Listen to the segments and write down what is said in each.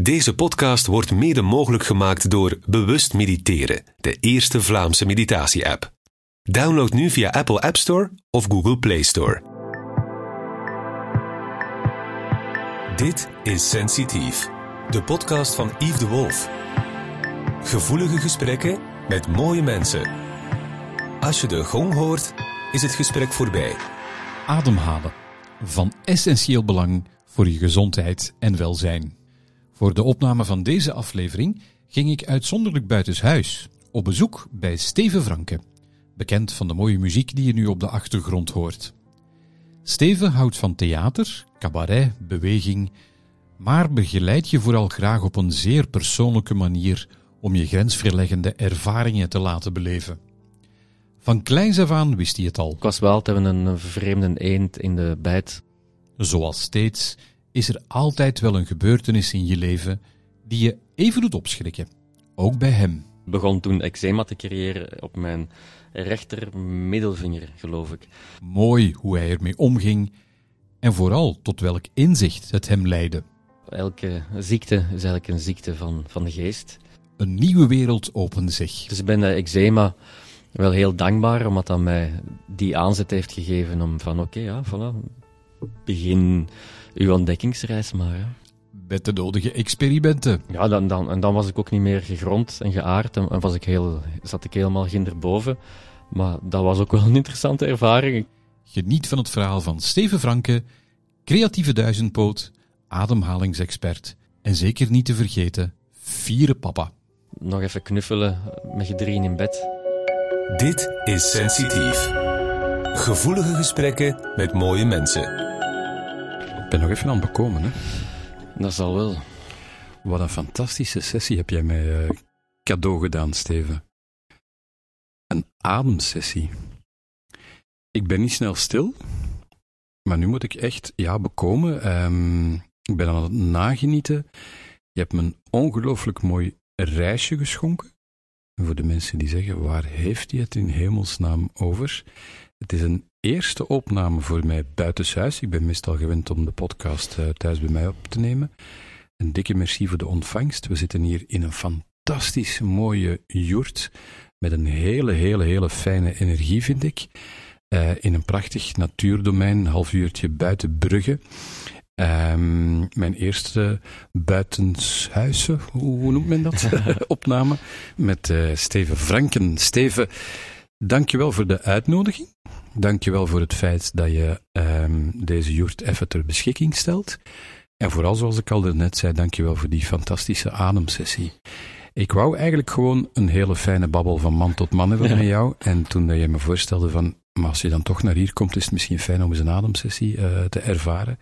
Deze podcast wordt mede mogelijk gemaakt door Bewust Mediteren, de eerste Vlaamse meditatie-app. Download nu via Apple App Store of Google Play Store. Dit is Sensitief, de podcast van Yves de Wolf. Gevoelige gesprekken met mooie mensen. Als je de gong hoort, is het gesprek voorbij. Ademhalen. Van essentieel belang voor je gezondheid en welzijn. Voor de opname van deze aflevering ging ik uitzonderlijk buitenshuis op bezoek bij Steven Franke, bekend van de mooie muziek die je nu op de achtergrond hoort. Steven houdt van theater, cabaret, beweging, maar begeleidt je vooral graag op een zeer persoonlijke manier om je grensverleggende ervaringen te laten beleven. Van kleins af aan wist hij het al. Ik was wel altijd een vreemde eend in de bijt. Zoals steeds is er altijd wel een gebeurtenis in je leven die je even doet opschrikken. Ook bij hem. Ik begon toen eczeema te creëren op mijn rechter middelvinger, geloof ik. Mooi hoe hij ermee omging en vooral tot welk inzicht het hem leidde. Elke ziekte is eigenlijk een ziekte van, van de geest. Een nieuwe wereld opende zich. Dus ik ben de eczeema wel heel dankbaar, omdat dat mij die aanzet heeft gegeven om van oké, ja, voilà, begin uw ontdekkingsreis maar. Hè. Met de nodige experimenten. Ja, dan, dan, en dan was ik ook niet meer gegrond en geaard en, en was ik heel, zat ik helemaal ginderboven. Maar dat was ook wel een interessante ervaring. Geniet van het verhaal van Steven Franke, creatieve duizendpoot, ademhalingsexpert en zeker niet te vergeten, vierde papa. Nog even knuffelen met je drieën in bed. Dit is Sensitief. Gevoelige gesprekken met mooie mensen. Ik ben nog even aan het bekomen, hè. Dat zal wel. Wat een fantastische sessie heb jij mij uh, cadeau gedaan, Steven. Een ademsessie. Ik ben niet snel stil, maar nu moet ik echt, ja, bekomen. Um, ik ben aan het nagenieten. Je hebt me een ongelooflijk mooi reisje geschonken. En voor de mensen die zeggen, waar heeft hij het in hemelsnaam over? Het is een eerste opname voor mij buitenshuis. Ik ben meestal gewend om de podcast uh, thuis bij mij op te nemen. Een dikke merci voor de ontvangst. We zitten hier in een fantastisch mooie joert met een hele, hele, hele fijne energie, vind ik. Uh, in een prachtig natuurdomein, een half uurtje buiten Brugge. Um, mijn eerste buitenshuizen, hoe, hoe noemt men dat? Opname met uh, Steven Franken. Steven, dankjewel voor de uitnodiging. Dankjewel voor het feit dat je um, deze joert even ter beschikking stelt. En vooral, zoals ik al net zei, dankjewel voor die fantastische ademsessie. Ik wou eigenlijk gewoon een hele fijne babbel van man tot man hebben ja. met jou. En toen je me voorstelde van, maar als je dan toch naar hier komt, is het misschien fijn om eens een ademsessie uh, te ervaren.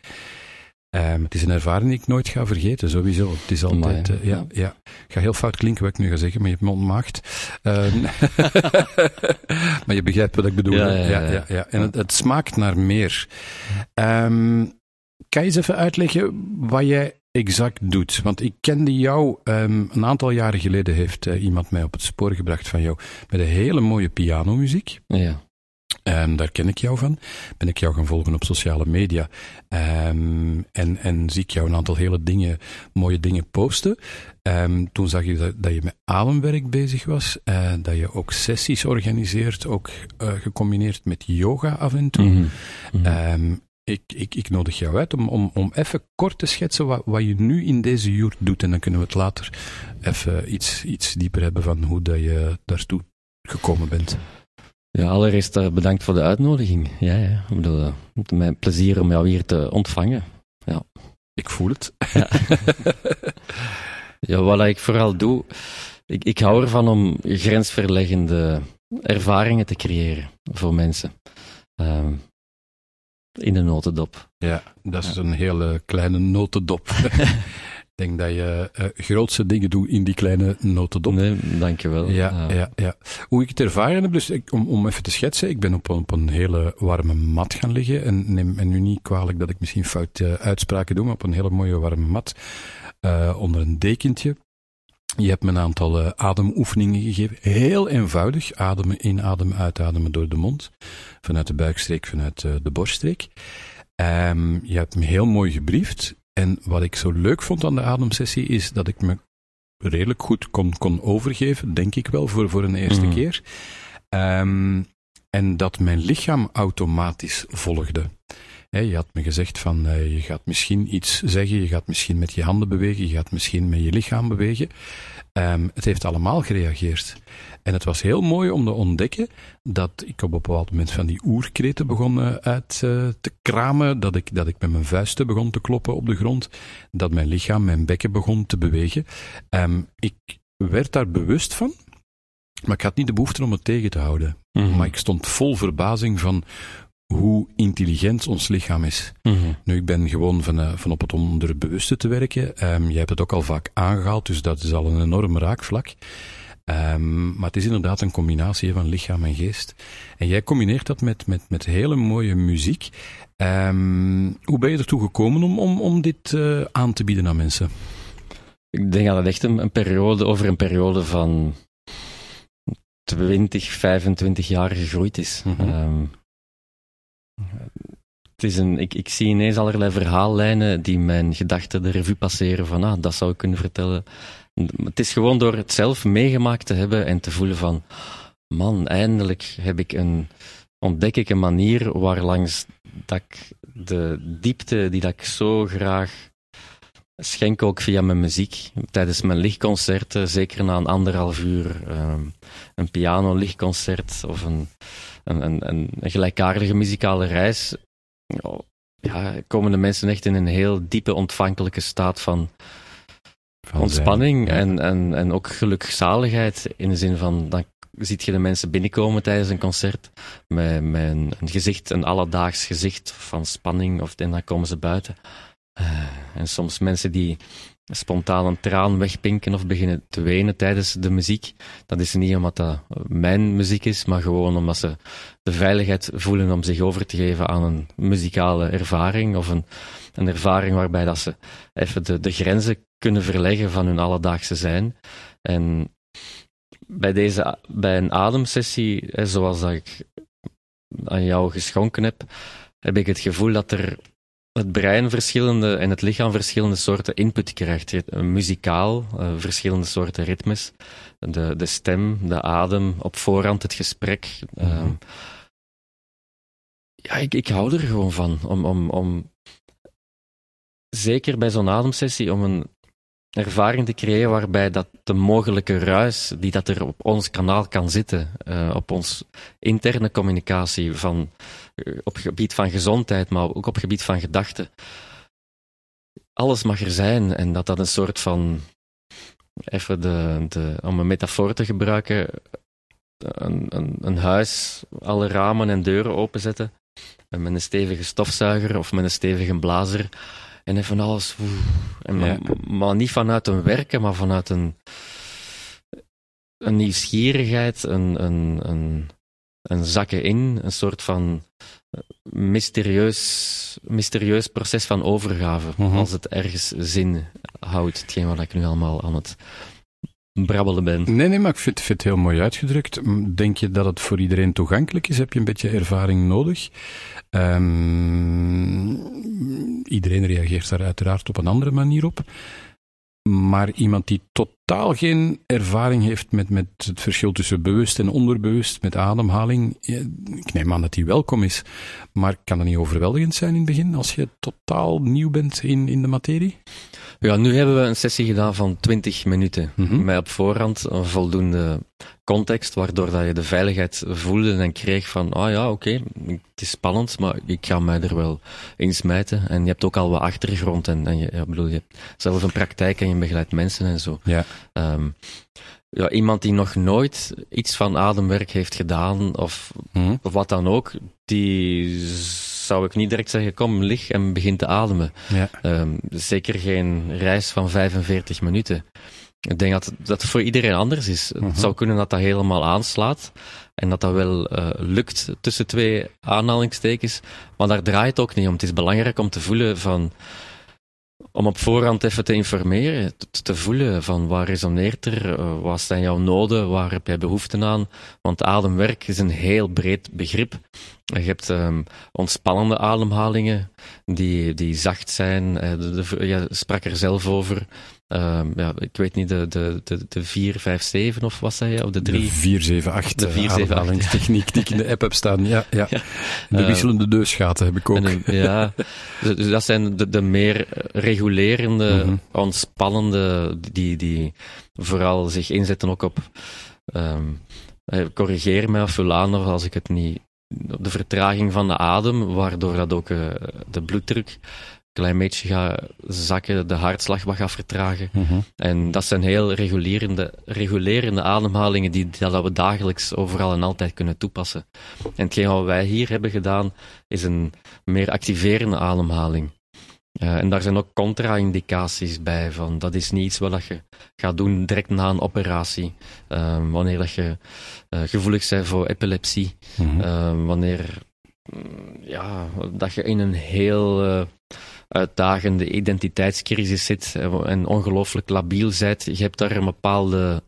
Um, het is een ervaring die ik nooit ga vergeten, sowieso. Het is altijd, uh, ja, ja. Ik ga heel fout klinken wat ik nu ga zeggen, maar je hebt me ontmaagd. Um, maar je begrijpt wat ik bedoel. Ja, ja, ja, ja. En het, het, smaakt naar meer. Um, kan je eens even uitleggen wat jij exact doet? Want ik kende jou, um, een aantal jaren geleden heeft uh, iemand mij op het spoor gebracht van jou met een hele mooie pianomuziek. Ja. Um, daar ken ik jou van. Ben ik jou gaan volgen op sociale media. Um, en, en zie ik jou een aantal hele dingen, mooie dingen posten. Um, toen zag je dat, dat, je met ademwerk bezig was. Uh, dat je ook sessies organiseert. Ook uh, gecombineerd met yoga af en toe. Mm -hmm. ik, ik, ik nodig jou uit om, om, om even kort te schetsen wat, wat je nu in deze uur doet. En dan kunnen we het later even iets, iets dieper hebben van hoe dat je daartoe gekomen bent. Ja, allereerst uh, bedankt voor de uitnodiging. Ja, ja. Ik bedoel, uh, het is mijn plezier om jou hier te ontvangen. Ja. Ik voel het. Ja, ja wat ik vooral doe, ik, ik hou ervan om grensverleggende ervaringen te creëren voor mensen. Uh, in de notendop. Ja, dat is ja. een hele kleine notendop. Ik denk dat je uh, grootste dingen doet in die kleine notendop. Nee, dankjewel. Ja, ja, ja, ja. Hoe ik het ervaren heb, dus ik, om, om even te schetsen, ik ben op, op een hele warme mat gaan liggen. En neem me nu niet kwalijk dat ik misschien fout uh, uitspraken doe, maar op een hele mooie warme mat. Uh, onder een dekentje. Je hebt me een aantal ademoefeningen gegeven. Heel eenvoudig. Ademen in, ademen, uitademen door de mond. Vanuit de buikstreek, vanuit de borststreek. Um, je hebt me heel mooi gebriefd. En wat ik zo leuk vond aan de ademsessie is dat ik me redelijk goed kon, kon overgeven, denk ik wel, voor, voor een eerste Mhm. keer. Ehm, en dat mijn lichaam automatisch volgde. Hè, je had me gezegd van eh, je gaat misschien iets zeggen, je gaat misschien met je handen bewegen, je gaat misschien met je lichaam bewegen. Ehm, het heeft allemaal gereageerd. En het was heel mooi om te ontdekken dat ik op een bepaald moment van die oerkreten begon eh, uit eh, te kramen, dat ik, dat ik met mijn vuisten begon te kloppen op de grond, dat mijn lichaam, mijn bekken begon te bewegen. Ehm, ik werd daar bewust van, maar ik had niet de behoefte om het tegen te houden. Mhm. Maar ik stond vol verbazing van hoe intelligent ons lichaam is. Mhm. Nu, ik ben gewoon van, eh, van op het onderbewuste te werken. Ehm jij hebt het ook al vaak aangehaald, dus dat is al een enorm raakvlak. Ehm, maar het is inderdaad een combinatie van lichaam en geest. En jij combineert dat met, met, met hele mooie muziek. Ehm, hoe ben je ertoe gekomen om, om, om dit eh, aan te bieden aan mensen? Ik denk dat het echt een, een periode, over een periode van 20, 25 jaar gegroeid is. Mhm. Ehm, het is een, ik, ik zie ineens allerlei verhaallijnen die mijn gedachten de revue passeren van, ah, dat zou ik kunnen vertellen. Het is gewoon door het zelf meegemaakt te hebben en te voelen van, man, eindelijk heb ik een, ontdek ik een manier waarlangs dat ik de diepte die dat ik zo graag schenk ook via mijn muziek. Tijdens mijn lichtconcerten, zeker na een anderhalf uur, ehm, een piano-lichtconcert of een, een, een, een, gelijkaardige muzikale reis, ja, komen de mensen echt in een heel diepe ontvankelijke staat Van ontspanning zijn- en, en, en ook gelukzaligheid. In de zin van, dan ziet je de mensen binnenkomen tijdens een concert met, met een, een gezicht, een alledaags gezicht van spanning, of, en dan komen ze buiten. Eh, en soms mensen die spontaan een traan wegpinken of beginnen te wenen tijdens de muziek. Dat is niet omdat dat mijn muziek is, maar gewoon omdat ze de veiligheid voelen om zich over te geven aan een muzikale ervaring of een, een ervaring waarbij dat ze even de, de grenzen kunnen verleggen van hun alledaagse zijn. En bij, deze, bij een ademsessie, hè, zoals dat ik aan jou geschonken heb, heb ik het gevoel dat er het brein verschillende en het lichaam verschillende soorten input krijgt. Eh, Muzikaal, eh, verschillende soorten ritmes. De, de stem, de adem, op voorhand het gesprek. ehm. ja, ik, ik hou er gewoon van. Om, om, om, zeker bij zo'n ademsessie, om een ervaring te creëren waarbij dat de mogelijke ruis die dat er op ons kanaal kan zitten, eh, op ons interne communicatie van, eh, op gebied van gezondheid, maar ook op gebied van gedachten, alles mag er zijn en dat dat een soort van, even de, de, om een metafoor te gebruiken, een, huis, alle ramen en deuren openzetten, en met een stevige stofzuiger of met een stevige blazer, en even alles. en maar, Ja. maar niet vanuit een werken, maar vanuit een, een nieuwsgierigheid, een, een, een, een zakken in, een soort van eh, mysterieus, mysterieus proces van overgave. Mhm. Als het ergens zin houdt, hetgeen wat ik nu allemaal aan het brabbelen ben. Nee, nee, maar ik vind, vind het heel mooi uitgedrukt. Denk je dat het voor iedereen toegankelijk is? Heb je een beetje ervaring nodig? Ehm, iedereen reageert daar uiteraard op een andere manier op. Maar iemand die totaal geen ervaring heeft met, met het verschil tussen bewust en onderbewust, met ademhaling, ik neem aan dat die welkom is. Maar kan dat niet overweldigend zijn in het begin, als je totaal nieuw bent in, in de materie? Ja, nu hebben we een sessie gedaan van 20 minuten. Mhm. Met op voorhand een voldoende context, waardoor dat je de veiligheid voelde en kreeg van, ah ja, oké, het is spannend, maar ik ga mij er wel in smijten. En je hebt ook al wat achtergrond en, en je, ja, bedoel, je hebt zelf een praktijk en je begeleidt mensen en zo. Ja. Ehm, ja, iemand die nog nooit iets van ademwerk heeft gedaan of, Mhm. of wat dan ook, die zou ik niet direct zeggen, kom, lig en begin te ademen. Ja. Ehm, zeker geen reis van 45 minuten. Ik denk dat dat voor iedereen anders is. Mhm. Het zou kunnen dat dat helemaal aanslaat en dat dat wel eh, lukt tussen twee aanhalingstekens, maar daar draait het ook niet om. Het is belangrijk om te voelen van om op voorhand even te informeren, te, te voelen van waar resoneert er, uh, wat zijn jouw noden, waar heb jij behoefte aan. Want ademwerk is een heel breed begrip. Je hebt um, ontspannende ademhalingen die, die zacht zijn. Uh, de, de, je sprak er zelf over. Um, ja, ik weet niet, de, de, de, de 4, 5, 7 of wat zei je? Of de 3? De 4, 7, 8 de 4, 7, 8, techniek die ik in de app heb staan. Ja, ja. ja. De wisselende uh, neusgaten heb ik ook. Ja, dus dat zijn de, de meer regulerende, mm -hmm. ontspannende, die, die vooral zich inzetten ook op, um, corrigeer mij of als ik het niet, de vertraging van de adem, waardoor dat ook uh, de bloeddruk klein beetje gaat zakken, de hartslag wat gaat vertragen. Mm -hmm. En dat zijn heel regulerende, regulerende ademhalingen die dat we dagelijks overal en altijd kunnen toepassen. En hetgeen wat wij hier hebben gedaan, is een meer activerende ademhaling. Uh, en daar zijn ook contra-indicaties bij. Van, dat is niet iets wat je gaat doen direct na een operatie. Uh, wanneer dat je uh, gevoelig bent voor epilepsie. Mm -hmm. wanneer ja, dat je in een heel uitdagende identiteitscrisis zit en ongelooflijk labiel bent. Je hebt daar een bepaalde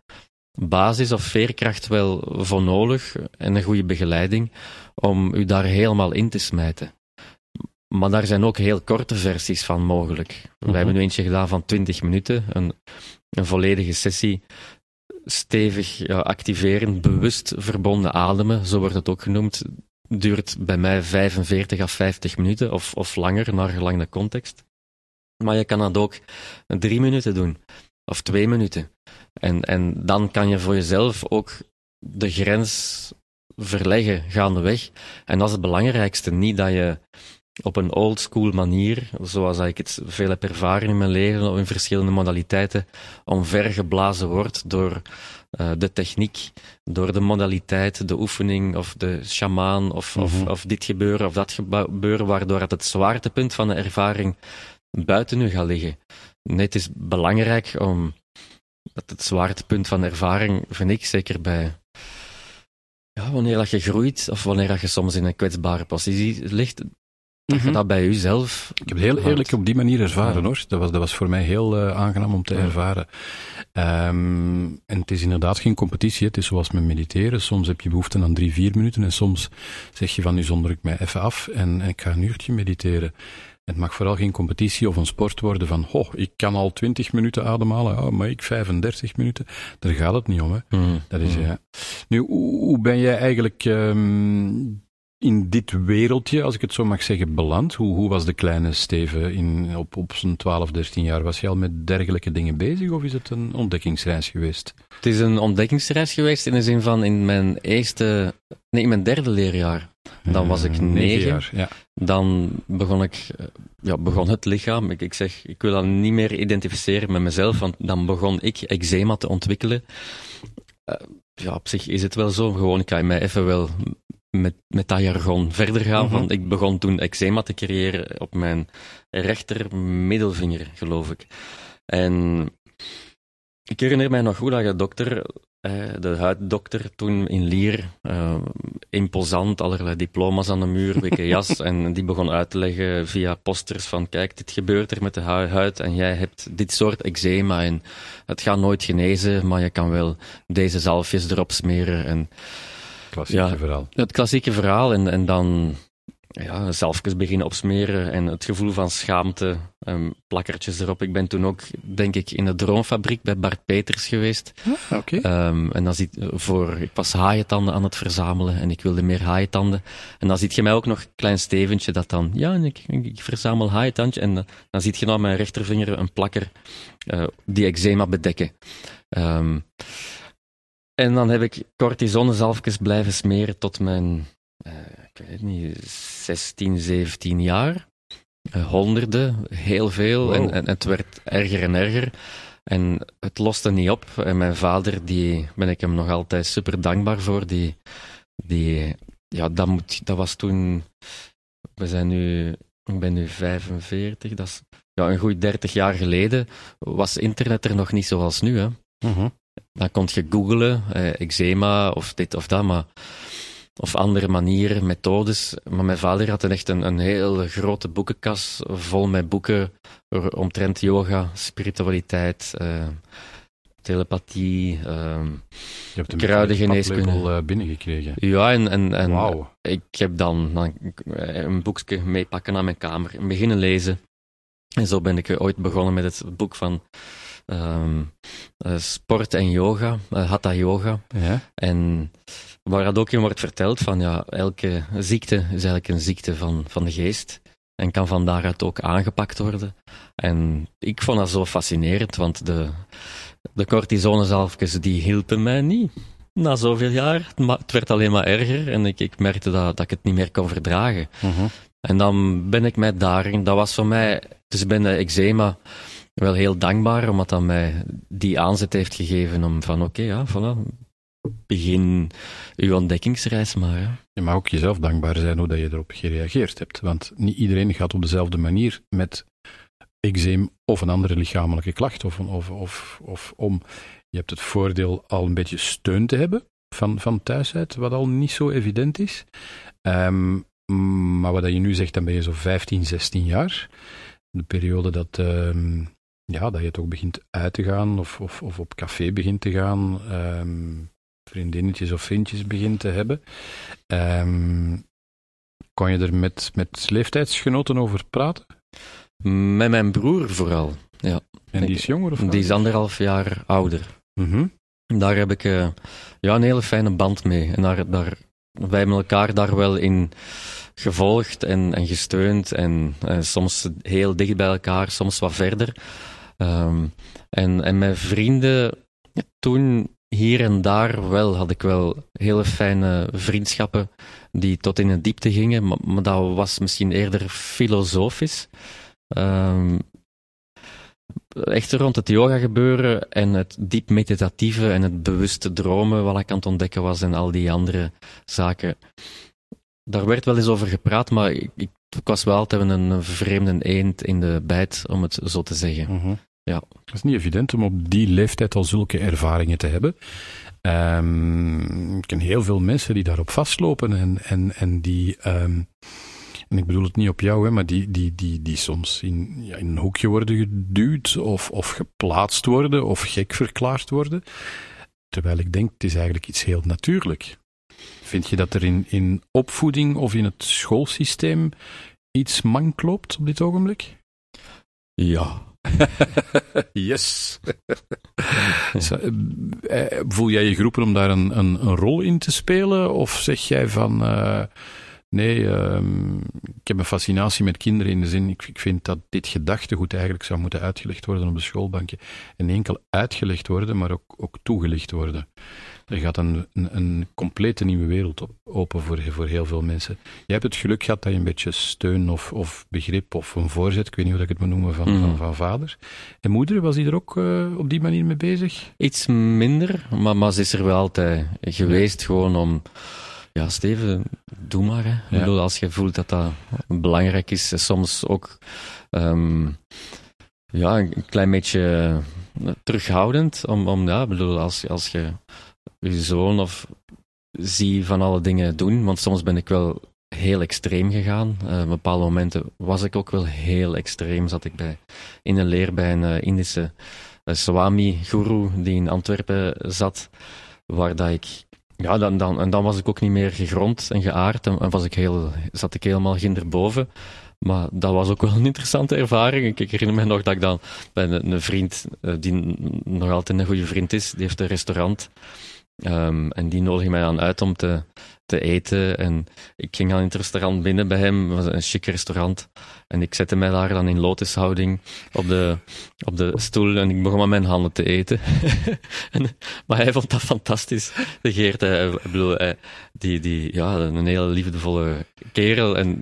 basis of veerkracht wel voor nodig en een goede begeleiding om u daar helemaal in te smijten. Maar daar zijn ook heel korte versies van mogelijk. Mm -hmm. We hebben nu eentje gedaan van 20 minuten, een, een volledige sessie. Stevig ja, activerend, bewust verbonden ademen, zo wordt het ook genoemd duurt bij mij 45 à 50 minuten of, of langer, naar gelang de context. Maar je kan dat ook drie minuten doen, of twee minuten. En, en dan kan je voor jezelf ook de grens verleggen gaandeweg. En dat is het belangrijkste. Niet dat je op een old school manier, zoals ik het veel heb ervaren in mijn leven, of in verschillende modaliteiten, omvergeblazen wordt door uh, de techniek, door de modaliteit, de oefening of de shamaan of, mm -hmm. of, of, dit gebeuren of dat gebeuren, waardoor het, het zwaartepunt van de ervaring buiten u gaat liggen. Nee, het is belangrijk om dat het zwaartepunt van de ervaring, vind ik, zeker bij ja, wanneer dat je groeit of wanneer dat je soms in een kwetsbare positie ligt, dat je dat bij jezelf. Ik heb het heel eerlijk op die manier ervaren hoor. Dat was, dat was voor mij heel uh, aangenaam om te ervaren. Um, en het is inderdaad geen competitie. Het is zoals met mediteren. Soms heb je behoefte aan drie, vier minuten. En soms zeg je van nu zonder ik mij even af en, en ik ga een uurtje mediteren. Het mag vooral geen competitie of een sport worden van, oh, ik kan al 20 minuten ademhalen, oh, maar ik 35 minuten. Daar gaat het niet om, hè. Mm. Dat is, mm. ja. Nu, hoe, hoe ben jij eigenlijk um, in dit wereldje, als ik het zo mag zeggen, beland? Hoe, hoe was de kleine Steven in, op, op zijn 12, 13 jaar? Was hij al met dergelijke dingen bezig of is het een ontdekkingsreis geweest? Het is een ontdekkingsreis geweest in de zin van in mijn eerste, nee, in mijn derde leerjaar. Dan was ik negen. Jaar, ja. Dan begon ik, ja, begon het lichaam. Ik, ik zeg, ik wil dat niet meer identificeren met mezelf, want dan begon ik eczeema te ontwikkelen. Uh, ja, op zich is het wel zo. Gewoon, ik ga mij even wel met, met dat jargon verder gaan. Mm -hmm. van, ik begon toen eczema te creëren op mijn rechter middelvinger, geloof ik. En ik herinner mij nog goed dat de dokter, de huiddokter toen in Lier, uh, imposant, allerlei diploma's aan de muur, wikke jas, en die begon uit te leggen via posters van kijk, dit gebeurt er met de huid en jij hebt dit soort eczema en het gaat nooit genezen, maar je kan wel deze zalfjes erop smeren en klassieke ja, verhaal. Het klassieke verhaal en, en dan ja, zelfjes beginnen opsmeren en het gevoel van schaamte, um, plakkertjes erop. Ik ben toen ook, denk ik, in de droomfabriek bij Bart Peters geweest. Ah, oké. Okay. Um, en dan ziet voor, ik was haaientanden aan het verzamelen en ik wilde meer haaientanden. En dan ziet je mij ook nog een klein Steventje dat dan, ja, ik, ik verzamel haaientandje. En dan ziet je nou mijn rechtervinger een plakker uh, die eczema bedekken. Um, en dan heb ik cortisonezalfjes blijven smeren tot mijn, uh, ik weet niet, 16, 17 jaar. Uh, honderden, heel veel. Wow. En, en, het werd erger en erger. En het loste niet op. En mijn vader, die ben ik hem nog altijd super dankbaar voor. Die, die ja, dat, moet, dat was toen. We zijn nu. Ik ben nu 45. Dat is ja, een goed 30 jaar geleden. Was internet er nog niet zoals nu. Hè. Uh -huh. Dan kon je googlen, eh, eczema of dit of dat, maar of andere manieren, methodes. Maar mijn vader had een echt een, een hele grote boekenkas vol met boeken omtrent yoga, spiritualiteit, uh, telepathie, uh, Je hebt kruidengeneeskunde. uh, binnengekregen. Ja, en, en, en Wauw. ik heb dan, dan een boekje meepakken naar mijn kamer en beginnen lezen. En zo ben ik ooit begonnen met het boek van um, sport en yoga, hatha yoga. Ja. En waar dat ook in wordt verteld van ja, elke ziekte is eigenlijk een ziekte van, van de geest. En kan van daaruit ook aangepakt worden. En ik vond dat zo fascinerend, want de, de cortisonezalfjes die hielpen mij niet. Na zoveel jaar, het werd alleen maar erger en ik, ik merkte dat, dat ik het niet meer kon verdragen. Uh -huh. En dan ben ik mij daarin, dat was voor mij, dus ik ben de eczema wel heel dankbaar, omdat dat mij die aanzet heeft gegeven om van oké, ja, voilà, begin uw ontdekkingsreis maar. Ja. Je mag ook jezelf dankbaar zijn hoe dat je erop gereageerd hebt, want niet iedereen gaat op dezelfde manier met eczeem of een andere lichamelijke klacht of, of, of, of om. Je hebt het voordeel al een beetje steun te hebben van, van thuis uit, wat al niet zo evident is. Um, maar wat je nu zegt, dan ben je zo 15, 16 jaar. De periode dat, um, ja, dat je toch begint uit te gaan of, of, of op café begint te gaan, um, vriendinnetjes of vriendjes begint te hebben. Um, kon je er met, met leeftijdsgenoten over praten? Met mijn broer vooral, ja. En die is jonger of Die is anderhalf jaar ouder. Mm -hmm. Daar heb ik uh, ja, een hele fijne band mee. En daar, daar, wij hebben elkaar daar wel in gevolgd en, en gesteund. En, en soms heel dicht bij elkaar, soms wat verder. Um, en, en mijn vrienden, toen hier en daar wel, had ik wel hele fijne vriendschappen die tot in de diepte gingen, maar, dat was misschien eerder filosofisch. Um, echt rond het yoga gebeuren en het diep meditatieve en het bewuste dromen wat ik aan het ontdekken was en al die andere zaken. Daar werd wel eens over gepraat, maar ik, ik, was wel altijd een vreemde eend in de bijt, om het zo te zeggen. -huh. Ja. Het is niet evident om op die leeftijd al zulke ervaringen te hebben. Um, ik ken heel veel mensen die daarop vastlopen en, en, en die, um, en ik bedoel het niet op jou, hè, maar die, die, die, die soms in, ja, in een hoekje worden geduwd of, of geplaatst worden of gek verklaard worden. Terwijl ik denk, het is eigenlijk iets heel natuurlijk. Vind je dat er in, in opvoeding of in het schoolsysteem iets mank loopt op dit ogenblik? Ja, yes. Voel jij je geroepen om daar een, een, een, rol in te spelen? Of zeg jij van. Uh, nee, uh, ik heb een fascinatie met kinderen in de zin. Ik, ik vind dat dit gedachtegoed eigenlijk zou moeten uitgelegd worden op de schoolbankje. En enkel uitgelegd worden, maar ook, ook toegelicht worden. Er gaat een, een, een, complete nieuwe wereld op, open voor, voor heel veel mensen. Jij hebt het geluk gehad dat je een beetje steun of, of begrip of een voorzet, ik weet niet hoe ik het moet noemen, van, mm. van, van vader. En moeder, was die er ook uh, op die manier mee bezig? Iets minder, maar, maar ze is er wel altijd geweest, ja. gewoon om... Ja, Steven, doe maar. Hè. Ja. Ik bedoel, als je voelt dat dat belangrijk is, soms ook... Um, ja, een klein beetje terughoudend. Om, om ja, bedoel, als, als je je zoon of zie van alle dingen doen. Want soms ben ik wel heel extreem gegaan. Op bepaalde momenten was ik ook wel heel extreem. Zat ik bij, in een leer bij een uh, Indische uh, Swami-guru die in Antwerpen zat. Waar dat ik. Ja, dan, dan, en dan was ik ook niet meer gegrond en geaard. En, was ik heel, zat ik helemaal ginderboven. Maar dat was ook wel een interessante ervaring. Ik, ik herinner me nog dat ik dan bij een, een vriend, die nog altijd een goede vriend is, die heeft een restaurant. Um, en die nodigde mij dan uit om te, te eten. En ik ging dan in het restaurant binnen bij hem. Het was een chic restaurant. En ik zette mij daar dan in lotushouding op de, op de stoel en ik begon met mijn handen te eten. en, maar hij vond dat fantastisch. De Geert, hij, bedoel, die, die, ja, een hele liefdevolle kerel. En,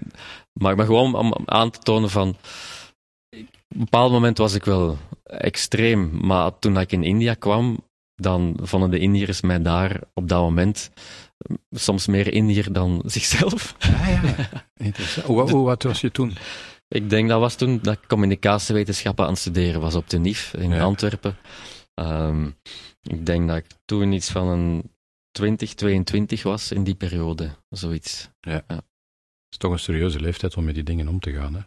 maar, maar gewoon om aan te tonen van... Op een bepaald moment was ik wel extreem, maar toen ik in India kwam, dan vonden de Indiërs mij daar op dat moment soms meer Indiër dan zichzelf. Ja, ja. Interessant. Hoe, hoe wat was je toen? Ik denk dat was toen dat ik communicatiewetenschappen aan het studeren was op de NIF in ja. Antwerpen. Um, ik denk dat ik toen iets van een 20, 22 was in die periode. Zoiets. Het is toch een serieuze leeftijd om met die dingen om te gaan. Hè?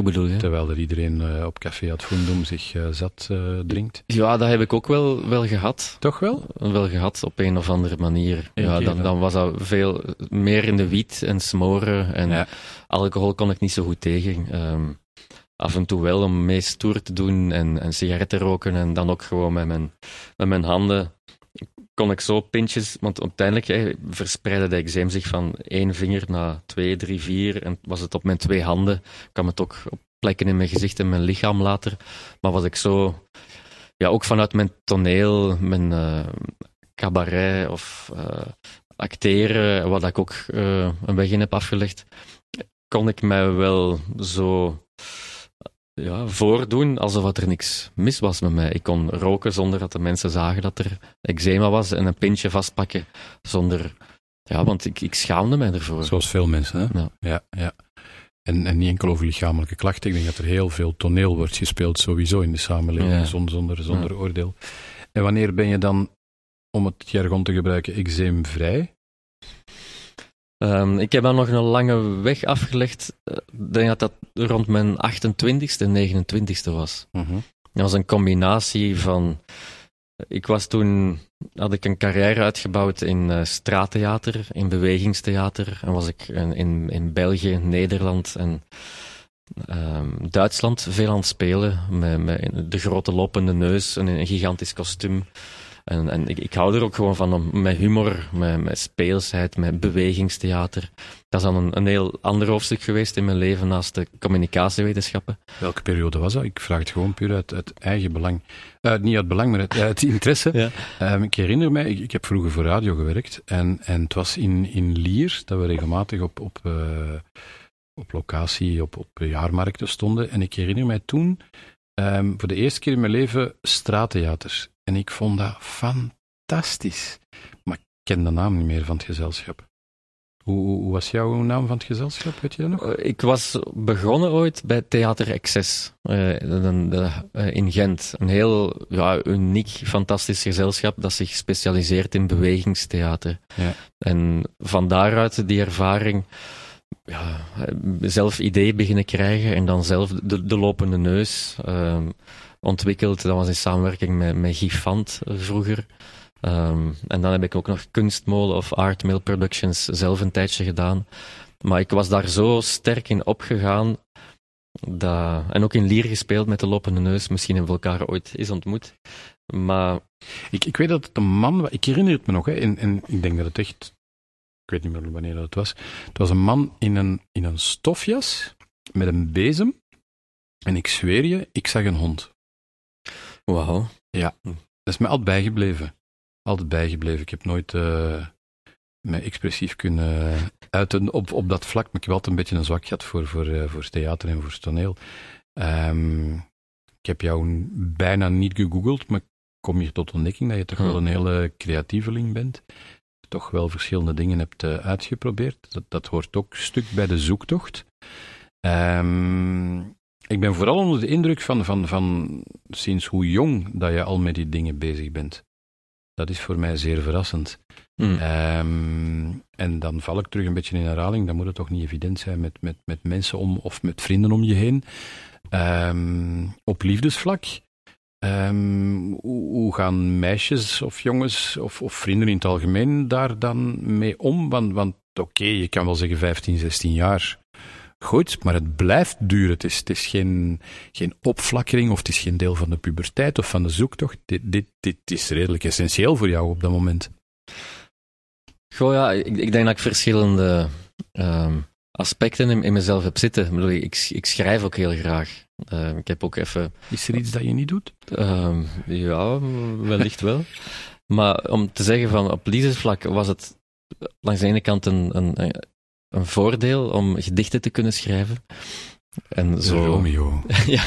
Hoe bedoel je? Terwijl er iedereen eh, op café ad fundum zich eh, zat eh, drinkt. Ja, dat heb ik ook wel, wel gehad. Toch wel? Wel gehad op een of andere manier. Eén Ja, dan. dan was dat veel meer in de wiet en smoren. En Ja. alcohol kon ik niet zo goed tegen. Ehm, af en toe wel om mee stoer te doen en, en sigaretten roken. En dan ook gewoon met mijn, met mijn handen kon ik zo pintjes... Want uiteindelijk hè, verspreidde de eczeem zich van één vinger naar twee, drie, vier. En was het op mijn twee handen. kwam het ook op plekken in mijn gezicht en mijn lichaam later. Maar was ik zo... Ja, ook vanuit mijn toneel, mijn eh, cabaret of eh, acteren, wat ik ook eh, een weg in heb afgelegd, kon ik mij wel zo ja, voordoen alsof dat er niks mis was met mij. Ik kon roken zonder dat de mensen zagen dat er eczema was en een pintje vastpakken zonder... Ja, want ik, ik schaamde mij ervoor. Zoals veel mensen. Hè? Ja. Ja, ja. En, en niet enkel over lichamelijke klachten. Ik denk dat er heel veel toneel wordt gespeeld, sowieso in de samenleving, Ja. zonder, zonder, zonder oordeel. En wanneer ben je dan, om het jargon te gebruiken, eczeemvrij? Ehm, ik heb dan nog een lange weg afgelegd. Eh, Ik denk dat dat rond mijn 28ste en 29ste was. Dat was een combinatie van. Ik was toen. had ik een carrière uitgebouwd in eh straattheater, in bewegingstheater. En was ik in, in, in België, Nederland en ehm, Duitsland veel aan het spelen. Met, met de grote lopende neus en een gigantisch kostuum. En, en ik, ik hou er ook gewoon van, om, met humor, met, met speelsheid, met bewegingstheater. Dat is dan een, een heel ander hoofdstuk geweest in mijn leven naast de communicatiewetenschappen. Welke periode was dat? Ik vraag het gewoon puur uit, uit eigen belang. Eh, niet uit belang, maar uit, uit interesse. Ja. Ehm, ik herinner mij, ik, ik heb vroeger voor radio gewerkt en, en het was in, in Lier dat we regelmatig op, op, eh, op locatie, op, op jaarmarkten stonden. En ik herinner mij toen ehm, voor de eerste keer in mijn leven straattheaters. En ik vond dat fantastisch. Maar ik ken de naam niet meer van het gezelschap. Hoe, hoe was jouw naam van het gezelschap, weet je dat nog? Eh, Ik was begonnen ooit bij Theater Excess eh, eh, in Gent. Een heel ja, uniek, fantastisch gezelschap dat zich specialiseert in bewegingstheater. Ja. En van daaruit die ervaring ja, zelf ideeën beginnen krijgen en dan zelf de, de lopende neus eh, ontwikkeld. Dat was in samenwerking met, met Gifant vroeger. Ehm, en dan heb ik ook nog Kunstmolen of Art Mill Productions zelf een tijdje gedaan. Maar ik was daar zo sterk in opgegaan. Dat, en ook in Lier gespeeld met de lopende neus. Misschien hebben we elkaar ooit eens ontmoet. Maar Ik, ik weet dat een man ik herinner het me nog, hè, en, en ik denk dat het echt, ik weet niet meer wanneer dat het was. Het was een man in een, in een stofjas met een bezem. En ik zweer je, ik zag een hond. Wauw. Dat is mij altijd bijgebleven. Altijd bijgebleven. Ik heb nooit eh mij expressief kunnen uiten op, op dat vlak, maar ik heb altijd een beetje een zwak gehad voor, voor, eh, voor theater en voor toneel. Ehm, ik heb jou bijna niet gegoogeld, maar ik kom hier tot ontdekking dat je toch Hm. wel een hele creatieveling bent. Toch wel verschillende dingen hebt eh, uitgeprobeerd. Dat, dat hoort ook een stuk bij de zoektocht. Ehm, ik ben vooral onder de indruk van, van, van sinds hoe jong dat je al met die dingen bezig bent. Dat is voor mij zeer verrassend. Hm. Ehm, en dan val ik terug een beetje in herhaling. Dan moet het toch niet evident zijn met, met, met mensen om, of met vrienden om je heen. Ehm, op liefdesvlak. Ehm, hoe, hoe gaan meisjes of jongens of, of vrienden in het algemeen daar dan mee om? Want, want oké, je kan wel zeggen 15, 16 jaar. Goed, maar het blijft duren. Het is, het is geen, geen opflakkering of het is geen deel van de puberteit of van de zoektocht. Dit, dit, dit is redelijk essentieel voor jou op dat moment. Goh, ja, ik, ik denk dat ik verschillende ehm, aspecten in, in mezelf heb zitten. Ik, bedoel, ik, ik schrijf ook heel graag. Eh, ik heb ook even Is er iets dat je niet doet? Ehm, ja, wellicht wel. Maar om te zeggen van op liefdesvlak was het langs de ene kant een, een, een voordeel om gedichten te kunnen schrijven. En zo, Romeo. ja.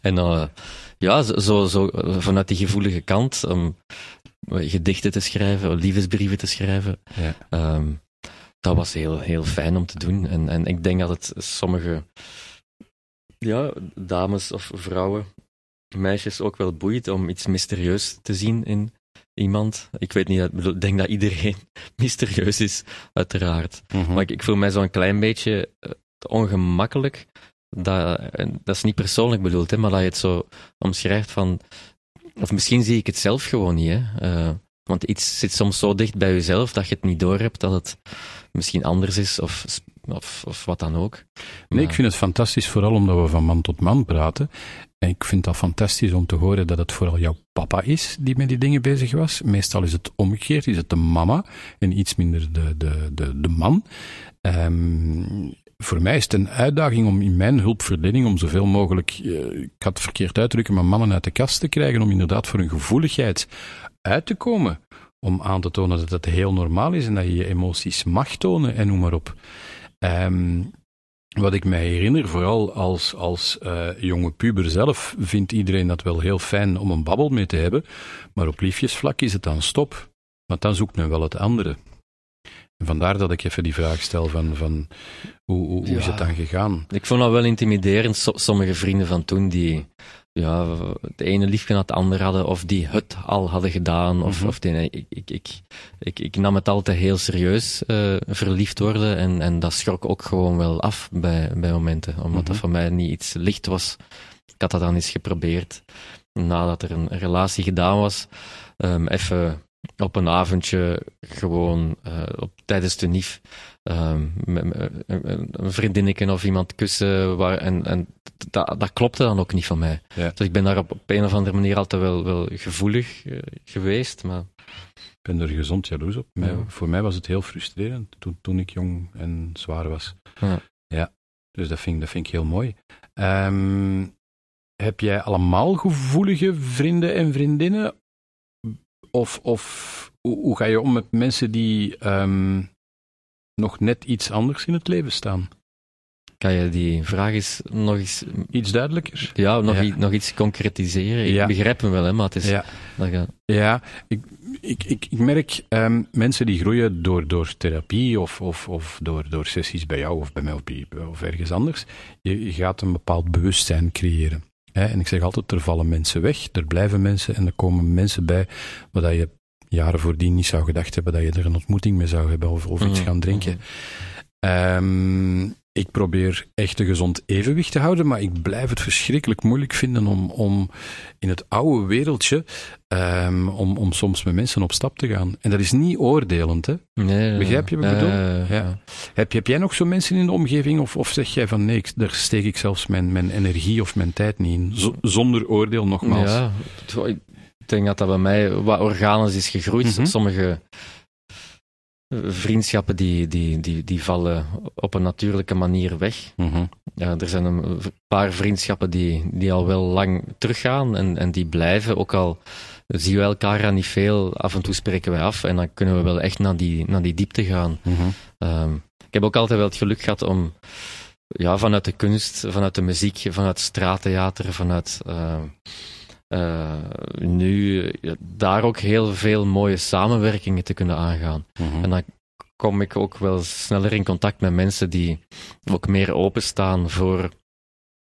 en eh, ja, zo, zo, vanuit die gevoelige kant om gedichten te schrijven, liefdesbrieven te schrijven. Ja. Ehm, dat was heel, heel fijn om te doen. En, en ik denk dat het sommige ja, dames of vrouwen, meisjes ook wel boeit om iets mysterieus te zien in, iemand. Ik weet niet, ik denk dat iedereen mysterieus is, uiteraard. Mhm. Maar ik, ik voel mij zo'n klein beetje eh, ongemakkelijk. Dat, dat is niet persoonlijk bedoeld, hè, maar dat je het zo omschrijft van. Of misschien zie ik het zelf gewoon niet. Hè. Eh, want iets zit soms zo dicht bij jezelf dat je het niet doorhebt dat het misschien anders is of, of, of wat dan ook. Nee, ik vind het fantastisch, vooral omdat we van man tot man praten. En ik vind dat fantastisch om te horen dat het vooral jouw papa is die met die dingen bezig was. Meestal is het omgekeerd, is het de mama en iets minder de, de, de, de man. Ehm, voor mij is het een uitdaging om in mijn hulpverlening om zoveel mogelijk, eh, ik had het verkeerd uitdrukken, maar mannen uit de kast te krijgen om inderdaad voor hun gevoeligheid uit te komen. Om aan te tonen dat het heel normaal is en dat je je emoties mag tonen en noem maar op. Ehm, wat ik mij herinner, vooral als, als eh, jonge puber zelf, vindt iedereen dat wel heel fijn om een babbel mee te hebben. Maar op liefjesvlak is het dan stop. Want dan zoekt men wel het andere. En vandaar dat ik even die vraag stel van, van hoe, hoe, hoe is het dan gegaan? Ik vond dat wel intimiderend, so- sommige vrienden van toen die ja, de ene liefje na het andere hadden, of die het al hadden gedaan. Of, Mhm. of die, ik, ik, ik, ik, ik nam het altijd heel serieus, eh, verliefd worden. En, en dat schrok ook gewoon wel af bij, bij momenten, omdat Mhm. dat voor mij niet iets licht was. Ik had dat dan eens geprobeerd, nadat er een relatie gedaan was, ehm, even op een avondje gewoon eh, op, tijdens de NIF ehm, met, met- een een vriendinnetje of iemand kussen. Waar, en en dat, dat klopte dan ook niet van mij. Ja. Dus ik ben daar op, op een of andere manier altijd wel, wel gevoelig eh, geweest. Maar Ik ben er gezond jaloers op. Mij- Ja. Voor mij was het heel frustrerend toen, toen ik jong en zwaar was. Ja. Ja, dus dat vind, ik- dat vind ik heel mooi. Ehm, heb jij allemaal gevoelige vrienden en vriendinnen? Of, of hoe, hoe ga je om met mensen die ehm, nog net iets anders in het leven staan? kan je die vraag eens nog eens, Iets duidelijker? ja, nog, Ja. i- nog iets concretiseren? Ik Ja. begrijp hem wel, hè, maar het is... Ja. Gaat, Ja, ik, ik, ik, ik merk ehm, mensen die groeien door, door therapie of, of, of door, door sessies bij jou of bij mij of, ergens anders. Je, je gaat een bepaald bewustzijn creëren. En ik zeg altijd, er vallen mensen weg, er blijven mensen en er komen mensen bij waar dat je jaren voordien niet zou gedacht hebben dat je er een ontmoeting mee zou hebben of, of iets Mhm, gaan drinken. Ehm, ik probeer echt een gezond evenwicht te houden, maar ik blijf het verschrikkelijk moeilijk vinden om, om in het oude wereldje, ehm, om, om soms met mensen op stap te gaan. En dat is niet oordelend, hè? Nee, Begrijp je wat ik bedoel? eh, Ja. Heb, heb jij nog zo mensen in de omgeving, of, of zeg jij van nee, ik- daar steek ik zelfs mijn, mijn energie of mijn tijd niet in? Z- zonder oordeel, nogmaals. Ja, ik denk dat dat bij mij wat organisch is gegroeid. Mhm. Sommige eh, vriendschappen die, die, die, die vallen op een natuurlijke manier weg. Mhm. Ja, er zijn een paar vriendschappen die, die al wel lang teruggaan en, en die blijven. Ook al zien we elkaar aan niet veel, af en toe spreken wij af en dan kunnen we wel echt naar die, naar die diepte gaan. Mhm. Ehm, ik heb ook altijd wel het geluk gehad om ja, vanuit de kunst, vanuit de muziek, vanuit straattheater, vanuit ehm, eh, nu daar ook heel veel mooie samenwerkingen te kunnen aangaan. Mhm. En dan kom ik ook wel sneller in contact met mensen die ook meer openstaan voor,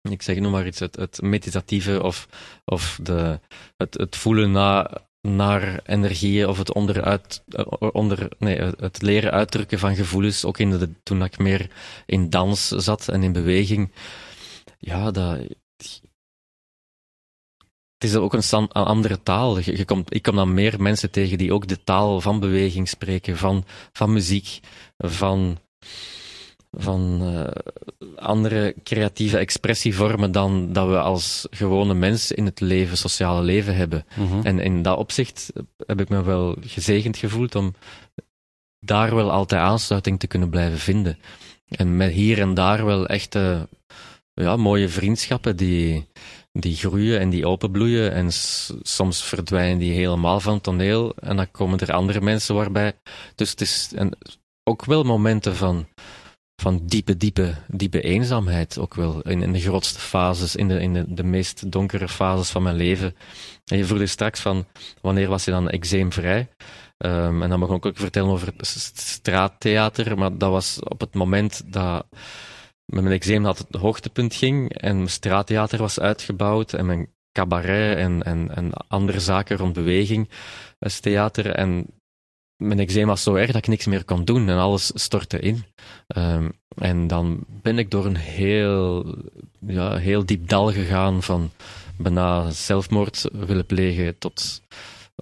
ik zeg noem maar iets, het, het meditatieve of, of de, het, het voelen na, naar energieën of het onderuit, eh, onder, nee, het leren uitdrukken van gevoelens. Ook in de, toen ik meer in dans zat en in beweging. Ja, dat, het is ook een, andere taal. Je, je komt, ik kom dan meer mensen tegen die ook de taal van beweging spreken, van, van muziek, van, van eh, andere creatieve expressievormen dan dat we als gewone mens in het leven, sociale leven hebben. Mhm. En in dat opzicht heb ik me wel gezegend gevoeld om daar wel altijd aansluiting te kunnen blijven vinden. En met hier en daar wel echte ja, mooie vriendschappen die, die groeien en die openbloeien. En soms verdwijnen die helemaal van het toneel. En dan komen er andere mensen waarbij. Dus het is en ook wel momenten van, van diepe, diepe, diepe eenzaamheid. Ook wel in, in de grootste fases, in, de, in de, de meest donkere fases van mijn leven. En je vroeg straks van wanneer was je dan eczeemvrij? Ehm, en dan mag ik ook vertellen over straattheater. Maar dat was op het moment dat met mijn eczeem had het hoogtepunt ging en mijn straattheater was uitgebouwd en mijn cabaret en, en, en andere zaken rond beweging als theater. En mijn eczeem was zo erg dat ik niks meer kon doen en alles stortte in. Ehm, en dan ben ik door een heel, ja, heel diep dal gegaan van bijna zelfmoord willen plegen tot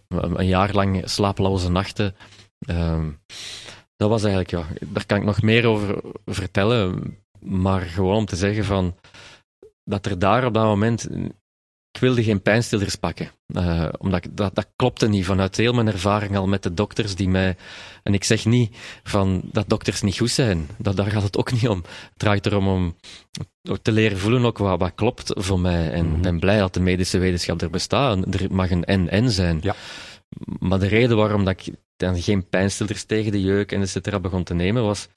een jaar lang slapeloze nachten. Ehm, dat was eigenlijk, ja, daar kan ik nog meer over vertellen, maar gewoon om te zeggen van dat er daar op dat moment ik wilde geen pijnstillers pakken. Uh, omdat ik, dat, dat klopte niet vanuit heel mijn ervaring al met de dokters die mij. En ik zeg niet van dat dokters niet goed zijn. Dat, daar gaat het ook niet om. Het draait erom om te leren voelen ook wat, wat klopt voor mij. En ik mhm. ben blij dat de medische wetenschap er bestaat. Er mag een en-en zijn. Ja. Maar de reden waarom dat ik dan geen pijnstillers tegen de jeuk en et cetera begon te nemen, was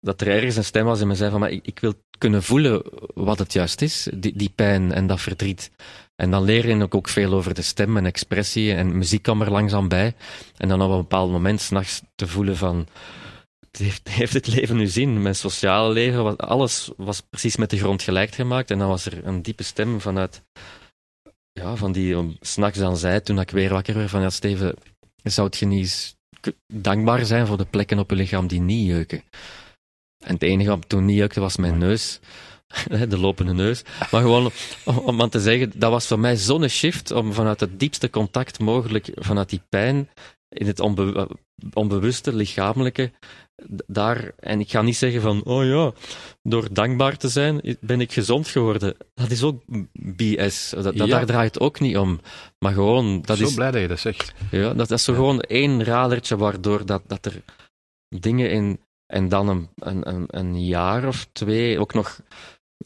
dat er ergens een stem was in me zei van, maar ik, ik, wil kunnen voelen wat het juist is, die, die pijn en dat verdriet. En dan leer je ook veel over de stem en expressie en muziek kwam er langzaam bij. En dan op een bepaald moment s'nachts te voelen van, heeft, heeft het leven nu zin? Mijn sociale leven, was, alles was precies met de grond gelijk gemaakt. En dan was er een diepe stem vanuit, ja, van die s'nachts dan zei, toen ik weer wakker werd, van ja, Steven, zou je niet dankbaar zijn voor de plekken op je lichaam die niet jeuken? En het enige wat toen niet jeukte was mijn neus. de lopende neus. Maar gewoon om, om aan te zeggen, dat was voor mij zo'n shift om vanuit het diepste contact mogelijk, vanuit die pijn, in het onbe onbewuste, lichamelijke, daar, en ik ga niet zeggen van, oh ja, door dankbaar te zijn ben ik gezond geworden. Dat is ook BS. Dat, Daar draait het ook niet om. Maar gewoon, dat zo is... blij dat je dat zegt. Ja, dat, is zo gewoon één radertje waardoor dat, dat er dingen in... En dan een, een, een jaar of twee, ook nog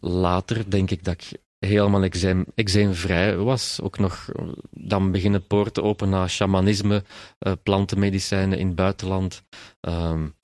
later, denk ik dat ik helemaal examen, was. Ook nog dan beginnen poorten open naar shamanisme, uh, plantenmedicijnen in het buitenland. Um,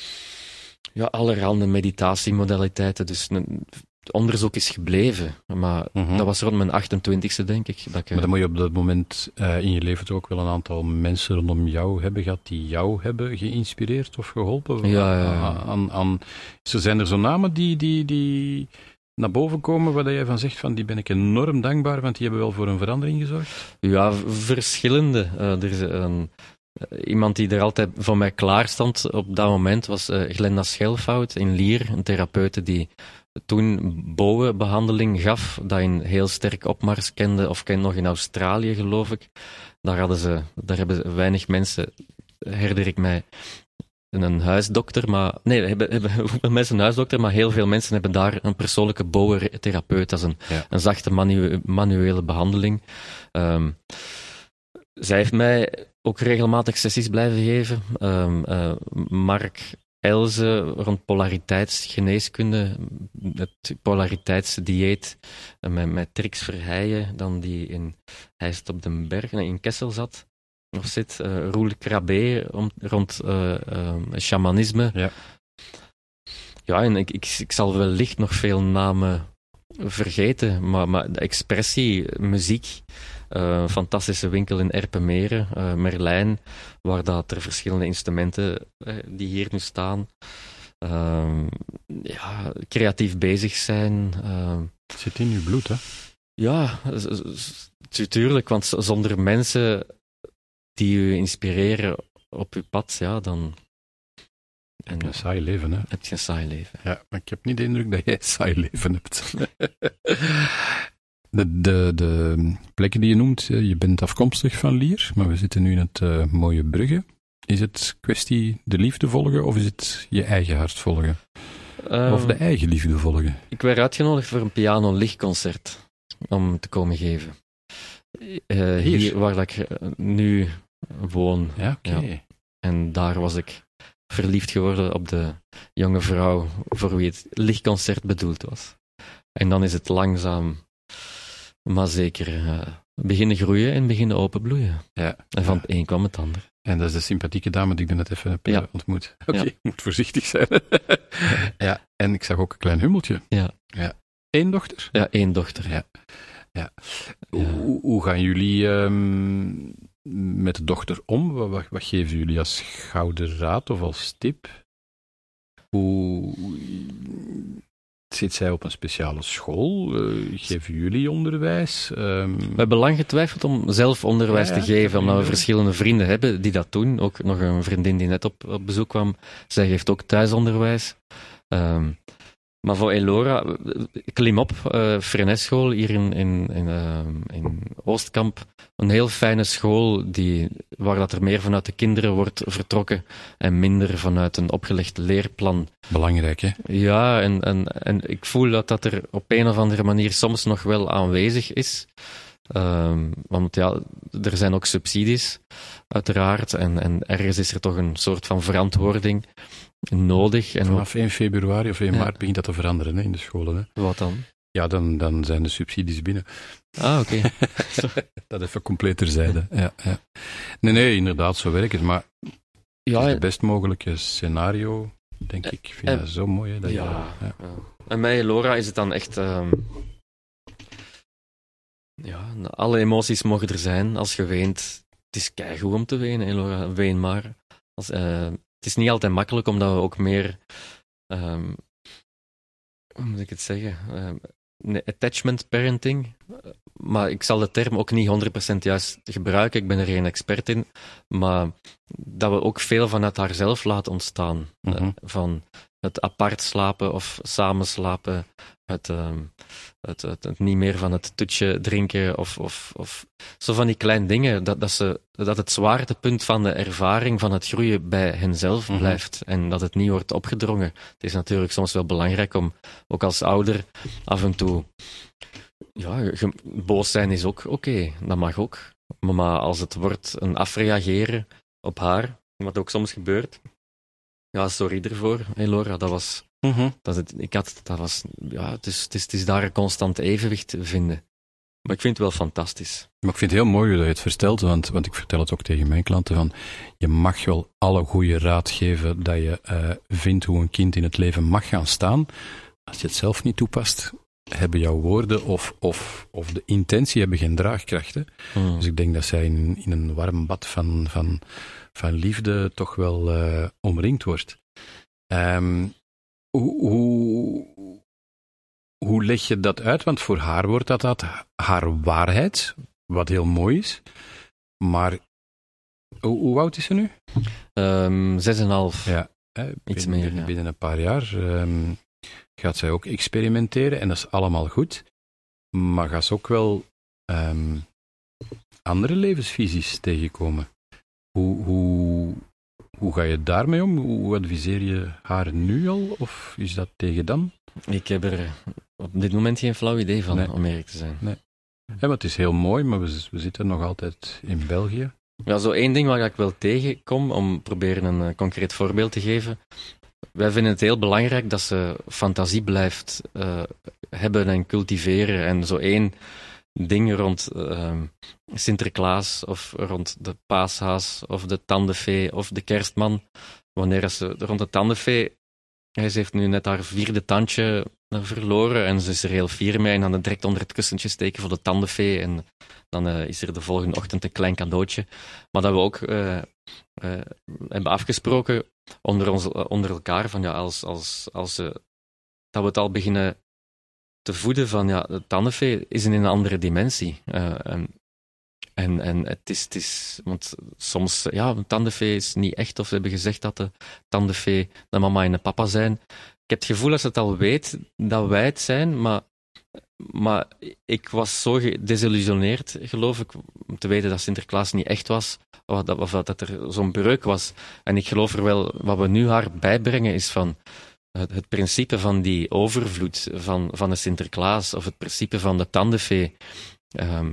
ja, allerhande meditatiemodaliteiten. Dus een, onderzoek is gebleven. Maar mhm. dat was rond mijn 28e, denk ik. Dat ik maar dan moet je op dat moment uh, in je leven toch ook wel een aantal mensen rondom jou hebben gehad die jou hebben geïnspireerd of geholpen? Ja, ja. Aan, aan, zijn er zo namen die, die, die naar boven komen waar jij van zegt van die ben ik enorm dankbaar, want die hebben wel voor een verandering gezorgd? Ja, verschillende. Uh, er is een, iemand die er altijd voor mij klaar stond op dat moment was Glenda Schelfout in Lier, een therapeute die toen bowenbehandeling gaf, dat een heel sterk opmars kende, of kende nog in Australië geloof ik. Daar, hadden ze, daar hebben weinig mensen, herinner ik mij, een huisdokter, maar nee, hebben, hebben mensen een huisdokter, maar heel veel mensen hebben daar een persoonlijke bouwtherapeut. Dat is een, een zachte manuele behandeling. Um, zij heeft mij ook regelmatig sessies blijven geven. Um, uh, Mark Elze rond polariteitsgeneeskunde, het polariteitsdieet uh, met, met Trix Verheijen, dan die in, hij is op den bergen in Kessel zat of zit, uh, Roel Krabbe rond uh, shamanisme. Ja, ja en ik, ik, ik zal wellicht nog veel namen vergeten, maar, maar de expressie, muziek, uh, fantastische winkel in Erpenmeren, uh, Merlijn, waar dat er verschillende instrumenten uh, die hier nu staan, ehm, ja, creatief bezig zijn. Het zit in uw bloed, hè? Ja, natuurlijk, want zonder mensen die u inspireren op uw pad, ja, dan... En, heb je een saai leven, hè? Heb je een saai leven. Ja, maar ik heb niet de indruk dat jij een saai leven hebt. de, de, de plekken die je noemt, je bent afkomstig van Lier, maar we zitten nu in het uh, mooie Brugge. Is het kwestie de liefde volgen of is het je eigen hart volgen? Um, of de eigen liefde volgen? Ik werd uitgenodigd voor een piano-lichtconcert om te komen geven. Uh, hier? hier? waar ik eh, nu woon. Ja, oké. En daar was ik verliefd geworden op de jonge vrouw voor wie het lichtconcert bedoeld was. En dan is het langzaam, maar zeker, uh, beginnen groeien en beginnen openbloeien. Ja. En van het een kwam het ander. En dat is de sympathieke dame die ik net even heb ja. ontmoet. Oké, okay, moet voorzichtig zijn. ja, en ik zag ook een klein hummeltje. Ja. ja. Eén dochter? Ja, één dochter. Ja. Ja. Hoe, hoe, gaan jullie um, met de dochter om? Wat, wat, geven jullie als gouden raad of als tip? Hoe... zit zij op een speciale school? Uh, geven jullie onderwijs? Um... We hebben lang getwijfeld om zelf onderwijs Ja, te geven, omdat we verschillende vrienden hebben die dat doen. Ook nog een vriendin die net op, op bezoek kwam, zij geeft ook thuisonderwijs. Ehm, maar voor Elora, eh, klim op, eh Frenesschool hier in, in, in, ehm, in Oostkamp. Een heel fijne school die, waar dat er meer vanuit de kinderen wordt vertrokken en minder vanuit een opgelegd leerplan. Belangrijk, hè? Ja, en, en, en ik voel dat dat er op een of andere manier soms nog wel aanwezig is. Ehm, want ja, er zijn ook subsidies, uiteraard. En, en ergens is er toch een soort van verantwoording nodig. En Vanaf 1 februari of 1 Ja. maart begint dat te veranderen hè, in de scholen. Hè? wat dan? Ja, dan, dan zijn de subsidies binnen. Ah, oké. Dat even compleet terzijde. Ja, ja. Nee, nee, inderdaad, zo werkt het. Maar het ja, is het best mogelijke scenario, denk ik. Ik vind en- dat zo mooi. Hè, dat ja. Ja. En bij Laura is het dan echt. ehm, ja, alle emoties mogen er zijn. Als je weent, het is keigoed om te wenen, Laura. Ween maar. Als, eh, het is niet altijd makkelijk, omdat we ook meer. ehm, hoe moet ik het zeggen? Ehm, attachment parenting. Maar ik zal de term ook niet 100% juist gebruiken. Ik ben er geen expert in. Maar dat we ook veel vanuit haarzelf laten ontstaan. Mhm. Eh, van het apart slapen of samen slapen. Het, ehm, het, het, het niet meer van het toetje drinken of, of, of zo van die kleine dingen. Dat, dat, ze, dat het zwaartepunt van de ervaring van het groeien bij henzelf Mhm. blijft. En dat het niet wordt opgedrongen. Het is natuurlijk soms wel belangrijk om ook als ouder af en toe. Ja, boos zijn is ook oké, dat mag ook. Maar als het wordt een afreageren op haar, wat ook soms gebeurt. Ja, sorry ervoor, hey Laura, dat was Mhm. dat het, ik had, dat was, ja, het is, het, is, het is daar een constant evenwicht te vinden. Maar ik vind het wel fantastisch. Maar ik vind het heel mooi dat je het vertelt, want, want ik vertel het ook tegen mijn klanten, van je mag wel alle goede raad geven dat je eh, vindt hoe een kind in het leven mag gaan staan. Als je het zelf niet toepast, hebben jouw woorden of, of, of de intentie hebben geen draagkracht. Hè? Hmm. Dus ik denk dat zij in, in een warm bad van, van, van liefde toch wel eh, omringd wordt. Ehm, hoe, hoe, leg je dat uit? Want voor haar wordt dat, dat haar waarheid, wat heel mooi is. Maar hoe, hoe oud is ze nu? Ehm, Zes en een half. Ja, hè, binnen, meer, ja. binnen een paar jaar ehm, gaat zij ook experimenteren en dat is allemaal goed. Maar gaat ze ook wel ehm, andere levensvisies tegenkomen? Hoe, hoe, hoe ga je daarmee om? Hoe adviseer je haar nu al? Of is dat tegen dan? Ik heb er op dit moment geen flauw idee van, Nee. om eerlijk te zijn. Ja, want het is heel mooi, maar we, we zitten nog altijd in België. Ja, zo één ding waar ik wel tegenkom, om proberen een eh, concreet voorbeeld te geven. Wij vinden het heel belangrijk dat ze fantasie blijft eh, hebben en cultiveren. En zo één ding rond ehm, Sinterklaas of rond de paashaas of de tandenfee of de kerstman. Wanneer ze rond de tandenfee... Hij heeft nu net haar vierde tandje verloren en ze is er heel fier mee en dan direct onder het kussentje steken voor de tandenfee. En dan eh, is er de volgende ochtend een klein cadeautje. Maar dat we ook eh, eh, hebben afgesproken onder, ons, onder elkaar, van ja, als, als, als ze, dat we het al beginnen te voeden van ja, de tandenfee is in een andere dimensie. Eh, en, en, en het is, het is, want soms, ja, een tandenfee is niet echt, of ze hebben gezegd dat de tandenfee de mama en de papa zijn. Ik heb het gevoel dat ze het al weet dat wij het zijn, maar maar ik was zo gedesillusioneerd, geloof ik, om te weten dat Sinterklaas niet echt was, dat, of dat er zo'n breuk was. En ik geloof er wel, wat we nu haar bijbrengen is van het, het principe van die overvloed van, van de Sinterklaas, of het principe van de tandenfee. Ehm,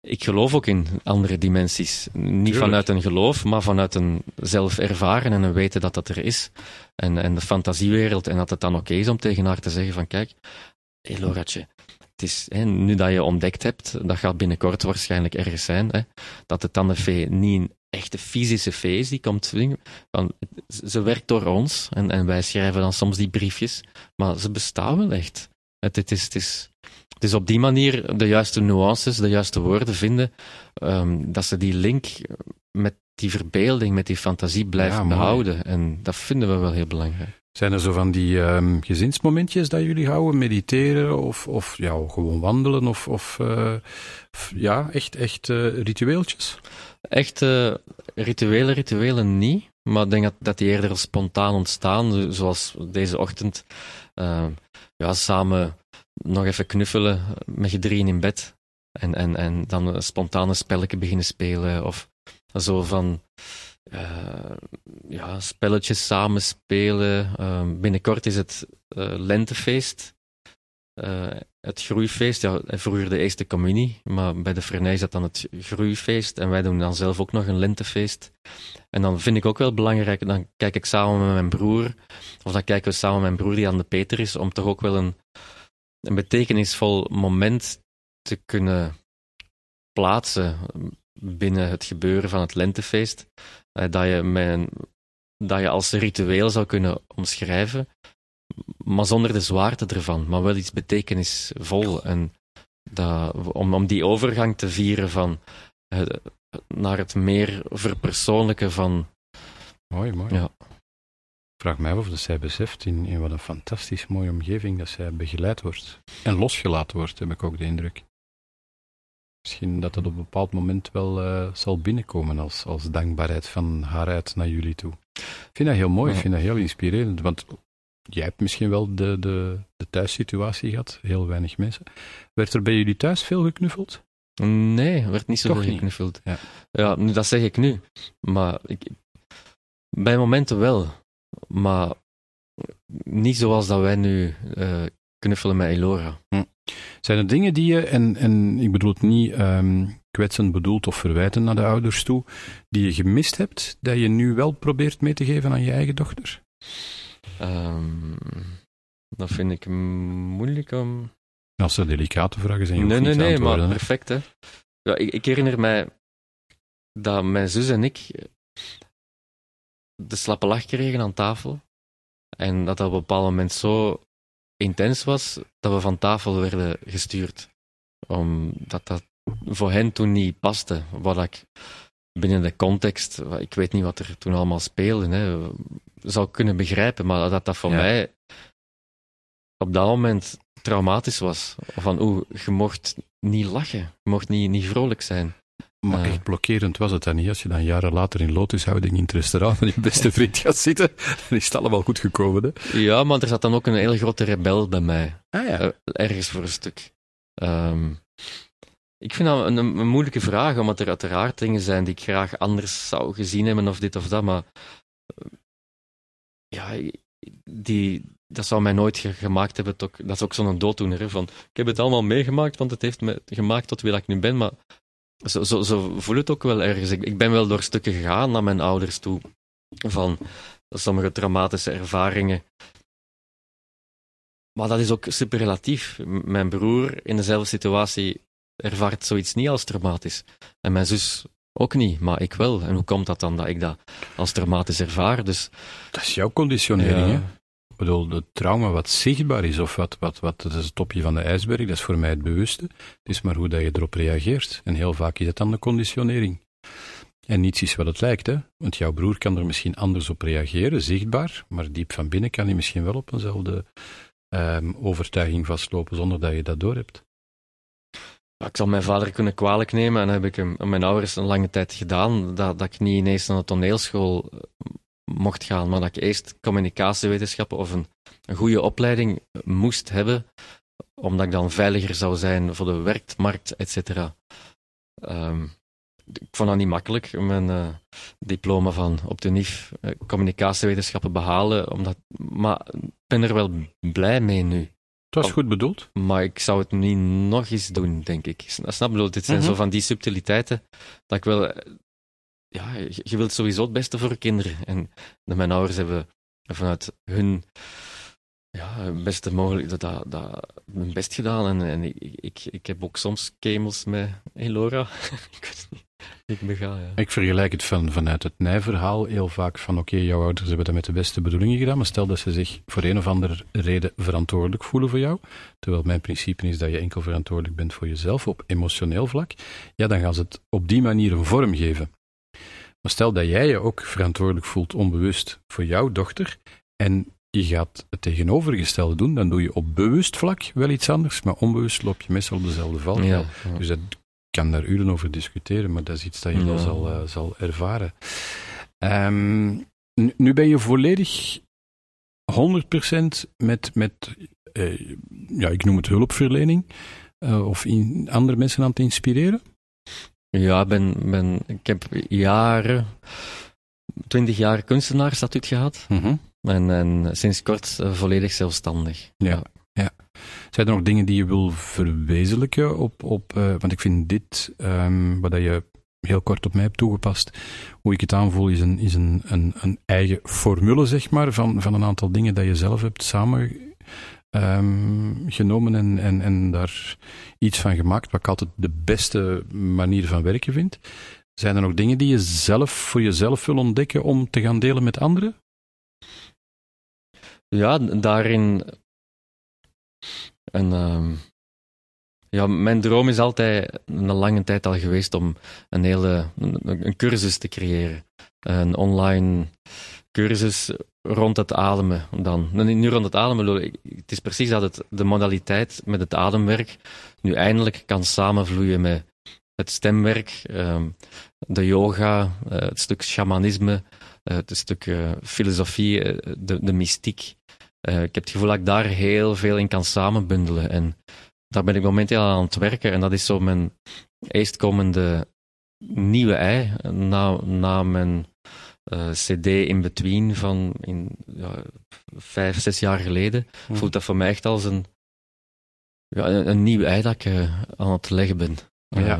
ik geloof ook in andere dimensies. Niet Tuurlijk. vanuit een geloof, maar vanuit een zelf ervaren en een weten dat dat er is. En, en de fantasiewereld. En dat het dan oké is om tegen haar te zeggen van kijk, hé Loratje, het is, hè, nu dat je ontdekt hebt, dat gaat binnenkort waarschijnlijk ergens zijn, hè, dat de tandenfee niet echte fysische fee is, die komt. Van, ze werkt door ons en, en wij schrijven dan soms die briefjes, maar ze bestaan wel echt. Het, het, is, het, is, het is op die manier de juiste nuances, de juiste woorden vinden, ehm, dat ze die link met die verbeelding, met die fantasie blijft Ja, behouden. En dat vinden we wel heel belangrijk. Zijn er zo van die ehm, gezinsmomentjes dat jullie houden? Mediteren of, of ja, gewoon wandelen? Of, of eh, ja, echt, echt eh, ritueeltjes? Echt eh, rituelen, rituelen niet. Maar ik denk dat, dat die eerder spontaan ontstaan. zo- Zoals deze ochtend. eh, ja, samen nog even knuffelen met je drieën in bed. En, en, en dan spontane spelletje beginnen spelen. Of zo van... eh, ja, spelletjes samen spelen. Binnenkort is het lentefeest. Eh, het groeifeest, ja, vroeger de eerste communie, maar bij de is dat dan het groeifeest. En wij doen dan zelf ook nog een lentefeest. En dan vind ik ook wel belangrijk, dan kijk ik samen met mijn broer, of dan kijken we samen met mijn broer die aan de Peter is, om toch ook wel een, een betekenisvol moment te kunnen plaatsen binnen het gebeuren van het lentefeest. Eh, dat, je dat je als ritueel zou kunnen omschrijven, maar zonder de zwaarte ervan, maar wel iets betekenisvol. En dat, om, om die overgang te vieren van eh, naar het meer verpersoonlijke van. Mooi, mooi. Ja. Ik vraag mij af of dat zij beseft in, in wat een fantastisch mooie omgeving dat zij begeleid wordt. En losgelaten wordt, heb ik ook de indruk. Misschien dat dat op een bepaald moment wel eh, zal binnenkomen als, als dankbaarheid van haar uit naar jullie toe. Ik vind dat heel mooi, ik vind dat heel inspirerend, want jij hebt misschien wel de, de, de thuissituatie gehad, heel weinig mensen. Werd er bij jullie thuis veel geknuffeld? Nee, er werd niet zoveel geknuffeld. Ja. ja, nu, dat zeg ik nu. Maar ik, bij momenten wel. Maar niet zoals dat wij nu eh, knuffelen met Elora. Zijn er dingen die je, en, en ik bedoel het niet ehm, kwetsend bedoeld of verwijten naar de ouders toe, die je gemist hebt, dat je nu wel probeert mee te geven aan je eigen dochter? Ehm, dat vind ik moeilijk om. Als er delicate vragen zijn, je Nee, nee, nee, maar hè. perfect, hè. Ja, ik, ik herinner mij dat mijn zus en ik de slappe lach kregen aan tafel. En dat dat op een bepaald moment zo intens was, dat we van tafel werden gestuurd. Omdat dat voor hen toen niet paste. Wat ik binnen de context, ik weet niet wat er toen allemaal speelde, hè, zou kunnen begrijpen. Maar dat dat voor Ja. mij op dat moment traumatisch was. Van, oeh, je mocht niet lachen. Je mocht niet, niet vrolijk zijn. Maar echt blokkerend was het dan niet. Als je dan jaren later in lotushouding in het restaurant met je beste vriend gaat zitten, dan is het allemaal goed gekomen. Hè? Ja, maar er zat dan ook een heel grote rebel bij mij. Ah ja. Eh, ergens voor een stuk. Ehm, ik vind dat een, een, moeilijke vraag, omdat er uiteraard dingen zijn die ik graag anders zou gezien hebben, of dit of dat, maar eh, ja, die, dat zou mij nooit ge- gemaakt hebben dat is ook zo'n dooddoener, van ik heb het allemaal meegemaakt, want het heeft me gemaakt tot wie ik nu ben, maar zo, zo, zo voel het ook wel ergens. Ik, ik ben wel door stukken gegaan naar mijn ouders toe, van sommige traumatische ervaringen, maar dat is ook super relatief. Mijn broer in dezelfde situatie ervaart zoiets niet als traumatisch. En mijn zus ook niet, maar ik wel. En hoe komt dat dan dat ik dat als traumatisch ervaar? Dus, Dat is jouw conditionering, hè? Ik bedoel, het trauma wat zichtbaar is, of wat, wat, wat dat is het topje van de ijsberg, dat is voor mij het bewuste. Het is maar hoe dat je erop reageert. En heel vaak is het dan de conditionering. En niets is wat het lijkt, hè? Want jouw broer kan er misschien anders op reageren, zichtbaar, maar diep van binnen kan hij misschien wel op eenzelfde ehm, overtuiging vastlopen zonder dat je dat doorhebt. Ik zal mijn vader kunnen kwalijk nemen en heb ik hem, mijn ouders een lange tijd gedaan, dat, dat ik niet ineens naar de toneelschool eh, mocht gaan, maar dat ik eerst communicatiewetenschappen of een, een goede opleiding moest hebben, omdat ik dan veiliger zou zijn voor de werkmarkt, et cetera. Ehm, ik vond dat niet makkelijk, mijn eh, diploma van op de NIF eh, communicatiewetenschappen behalen, omdat, maar ik ben er wel blij mee nu. Het was goed bedoeld. Maar ik zou het niet nog eens doen, denk ik. Snap snap je? bedoel, Dit zijn Mhm. zo van die subtiliteiten dat ik wel... eh, Ja, je, wilt sowieso het beste voor kinderen. En mijn ouders hebben vanuit hun ja, het beste mogelijk dat, dat, dat, hun best gedaan. En, en ik, ik, ik heb ook soms kemels met Elora. ik weet het niet. Ik bega, ja. Ik vergelijk het van, vanuit het nijverhaal heel vaak van oké, jouw ouders hebben dat met de beste bedoelingen gedaan, maar stel dat ze zich voor een of andere reden verantwoordelijk voelen voor jou, terwijl mijn principe is dat je enkel verantwoordelijk bent voor jezelf op emotioneel vlak, ja, dan gaan ze het op die manier een vorm geven. Maar stel dat jij je ook verantwoordelijk voelt onbewust voor jouw dochter en je gaat het tegenovergestelde doen, dan doe je op bewust vlak wel iets anders, maar onbewust loop je meestal op dezelfde val. Ja, ja. Dus dat kan daar uren over discussiëren, maar dat is iets dat je wel Ja. zal, eh, zal ervaren. Ehm, nu- ben je volledig 100% met, met eh, ja, ik noem het hulpverlening, eh, of in, andere mensen aan het inspireren. Ja, ik ben, ben, ik heb jaren, twintig jaar kunstenaarsstatuut gehad. En, en sinds kort volledig zelfstandig. Ja. Zijn er nog dingen die je wil verwezenlijken op, op eh, want ik vind dit, ehm, wat je heel kort op mij hebt toegepast, hoe ik het aanvoel, is een, is een, een, een eigen formule, zeg maar, van, van een aantal dingen dat je zelf hebt samen ehm, genomen en, en, en daar iets van gemaakt, wat ik altijd de beste manier van werken vind. Zijn er nog dingen die je zelf voor jezelf wil ontdekken om te gaan delen met anderen? Ja, daarin. En, ehm, ja, mijn droom is altijd een lange tijd al geweest om een hele een, cursus te creëren. Een online cursus rond het ademen dan. Niet rond het ademen, het is precies dat het, de modaliteit met het ademwerk nu eindelijk kan samenvloeien met het stemwerk, ehm, de yoga, eh, het stuk shamanisme, eh, het stuk eh, filosofie, de, de mystiek. Eh, ik heb het gevoel dat ik daar heel veel in kan samenbundelen. En daar ben ik momenteel aan het werken. En dat is zo mijn eerstkomende nieuwe ei. Na, na mijn eh, CD in between van in, ja, vijf, zes jaar geleden. Voelt dat voor mij echt als een, ja, een, een nieuw ei dat ik eh, aan het leggen ben. Ja.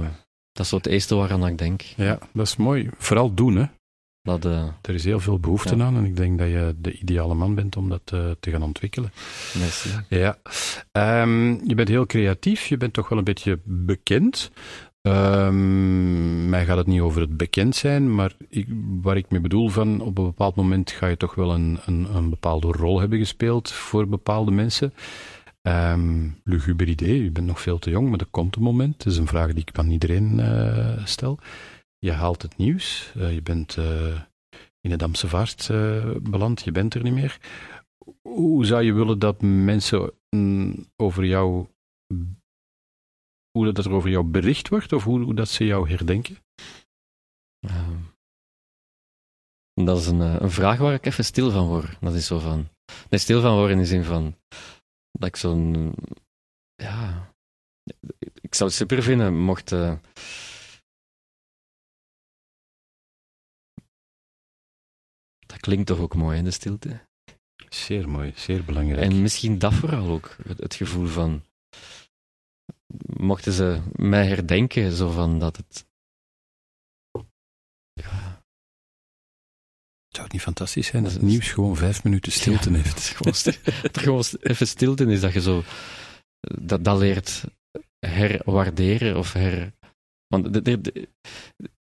Dat is zo het eerste waaraan ik denk. Ja, dat is mooi. Vooral doen, hè. Dat, eh, Er is heel veel behoefte Ja. aan en ik denk dat je de ideale man bent om dat eh, te gaan ontwikkelen. merci. Ja. Ehm, je bent heel creatief, je bent toch wel een beetje bekend. Ehm, mij gaat het niet over het bekend zijn, maar ik, waar ik mee bedoel van op een bepaald moment ga je toch wel een, een, een bepaalde rol hebben gespeeld voor bepaalde mensen. Luguber idee, je bent nog veel te jong, maar er komt een moment. Het is een vraag die ik aan iedereen eh, stel. Je haalt het nieuws, eh, je bent eh, in de Damse Vaart eh, beland, je bent er niet meer. Hoe zou je willen dat mensen mm, over jou, hoe dat er over jou bericht wordt, of hoe, hoe dat ze jou herdenken? Ehm, dat is een, een vraag waar ik even stil van word. Dat is zo van. Nee, stil van worden in de zin van. Dat ik zo'n. Ja. Ik zou het super vinden mocht. Klinkt toch ook mooi in de stilte. Zeer mooi, zeer belangrijk. En misschien dat vooral ook. Het, het gevoel van. Mochten ze mij herdenken, zo van dat het. Ja, Zou het niet fantastisch zijn dat het nieuws gewoon vijf minuten stilte Ja, heeft? Gewoon, er gewoon even stilte is dat je zo. Dat, dat leert herwaarderen of her. Want de- de- de-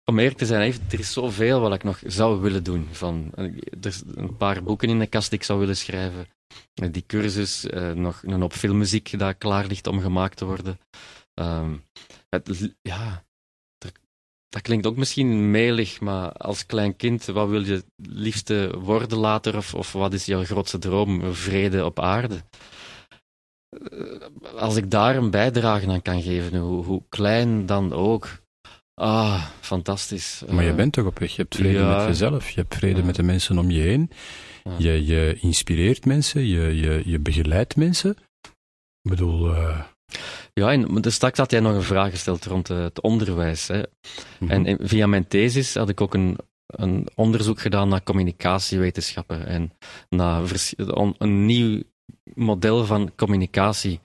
om eerlijk te zijn, er is zoveel wat ik nog zou willen doen. Van, er is een paar boeken in de kast die ik zou willen schrijven. Eh, Die cursus, eh, nog een op filmmuziek dat klaar ligt om gemaakt te worden. Ehm, het, ja, dat klinkt ook misschien melig, maar als klein kind, wat wil je liefste worden later? Of, of wat is jouw grootste droom? Vrede op aarde. Eh, Als ik daar een bijdrage aan kan geven, hoe, hoe klein dan ook. Ah, fantastisch. Maar je Eh, bent toch op weg? Je hebt vrede ja. met jezelf, je hebt vrede Ja. met de mensen om je heen. Ja. Je, je inspireert mensen, je, je, je begeleidt mensen. Ik bedoel, eh, Ja, en dus straks had jij nog een vraag gesteld rond het onderwijs. Hè. mhm. En via mijn thesis had ik ook een, een onderzoek gedaan naar communicatiewetenschappen en naar een nieuw model van communicatie.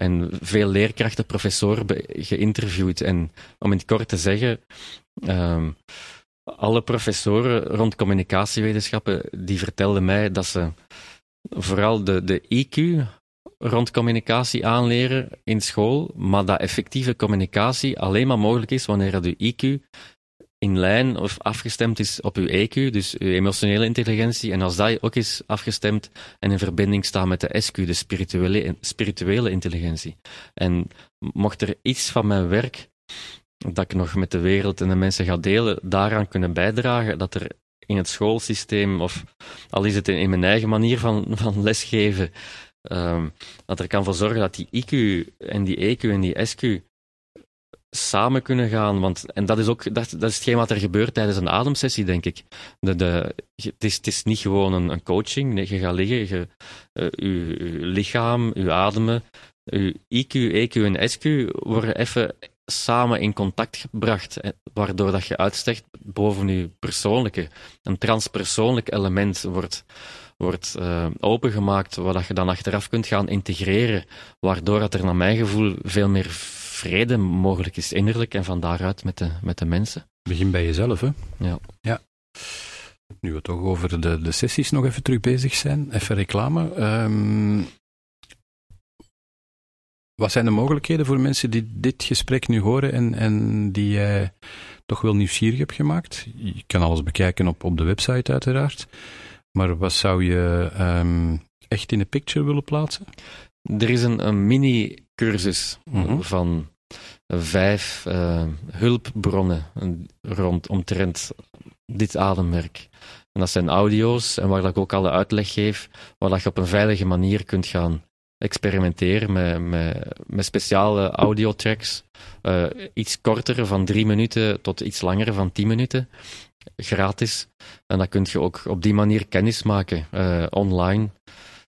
En veel leerkrachten, professoren geïnterviewd. En om in het kort te zeggen, ehm, alle professoren rond communicatiewetenschappen, die vertelden mij dat ze vooral de, de IQ rond communicatie aanleren in school, maar dat effectieve communicatie alleen maar mogelijk is wanneer uw IQ in lijn of afgestemd is op uw EQ, dus uw emotionele intelligentie, en als dat ook is afgestemd en in verbinding staat met de SQ, de spirituele, spirituele intelligentie. En mocht er iets van mijn werk dat ik nog met de wereld en de mensen ga delen, daaraan kunnen bijdragen, dat er in het schoolsysteem, of al is het in, mijn eigen manier van, van lesgeven, ehm, dat er kan voor zorgen dat die IQ en die EQ en die SQ samen kunnen gaan. Want, en dat is ook dat, dat is hetgeen wat er gebeurt tijdens een ademsessie, denk ik. De, de, het, is, het is niet gewoon een, een coaching. Nee, je gaat liggen, je, uh, je, lichaam, je ademen, je IQ, EQ en SQ worden even samen in contact gebracht, waardoor dat je uitstegt boven je persoonlijke. Een transpersoonlijk element wordt, wordt uh, opengemaakt, waar dat je dan achteraf kunt gaan integreren, waardoor dat er naar mijn gevoel veel meer vrede mogelijk is innerlijk en van daaruit met de, met de mensen. Begin bij jezelf, hè? Ja. ja. Nu we toch over de, de sessies nog even terug bezig zijn, even reclame. Um, wat zijn de mogelijkheden voor mensen die dit gesprek nu horen en, en die jij toch wel nieuwsgierig hebt gemaakt? Je kan alles bekijken op, op de website uiteraard. Maar wat zou je um, echt in de picture willen plaatsen? Er is een, een mini-cursus mm -hmm. van vijf uh, hulpbronnen rond omtrent dit ademwerk. En dat zijn audio's en waar ik ook alle uitleg geef, waar je op een veilige manier kunt gaan experimenteren met, met, met speciale audiotracks. Uh, iets korter, van drie minuten tot iets langer, van tien minuten. Gratis. En dat kun je ook op die manier kennis maken, uh, online,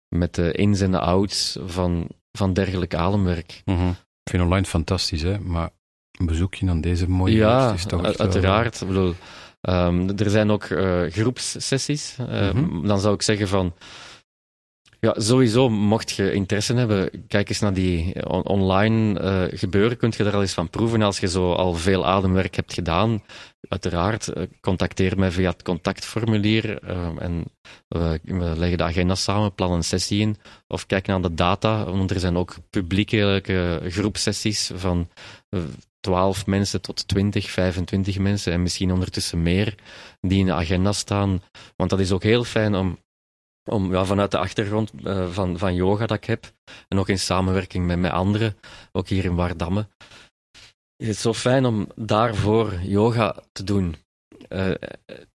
met de ins en de outs van, van dergelijk ademwerk. Mm -hmm. Ik vind online fantastisch, hè? maar een bezoekje aan deze mooie ja, is toch uiteraard. Wel... Ik bedoel, um, er zijn ook uh, groepssessies. Uh, mm -hmm. Dan zou ik zeggen van ja, sowieso, mocht je interesse hebben, kijk eens naar die on online uh, gebeuren. Kunt je daar al eens van proeven als je zo al veel ademwerk hebt gedaan. Uiteraard, uh, contacteer mij via het contactformulier uh, en we leggen de agenda samen, plannen een sessie in. Of kijk naar de data, want er zijn ook publieke groepsessies van 12 mensen tot 20, 25 mensen en misschien ondertussen meer die in de agenda staan. Want dat is ook heel fijn om om ja, vanuit de achtergrond uh, van, van yoga dat ik heb, en ook in samenwerking met, met anderen, ook hier in Wardamme, is het zo fijn om daarvoor yoga te doen. Uh,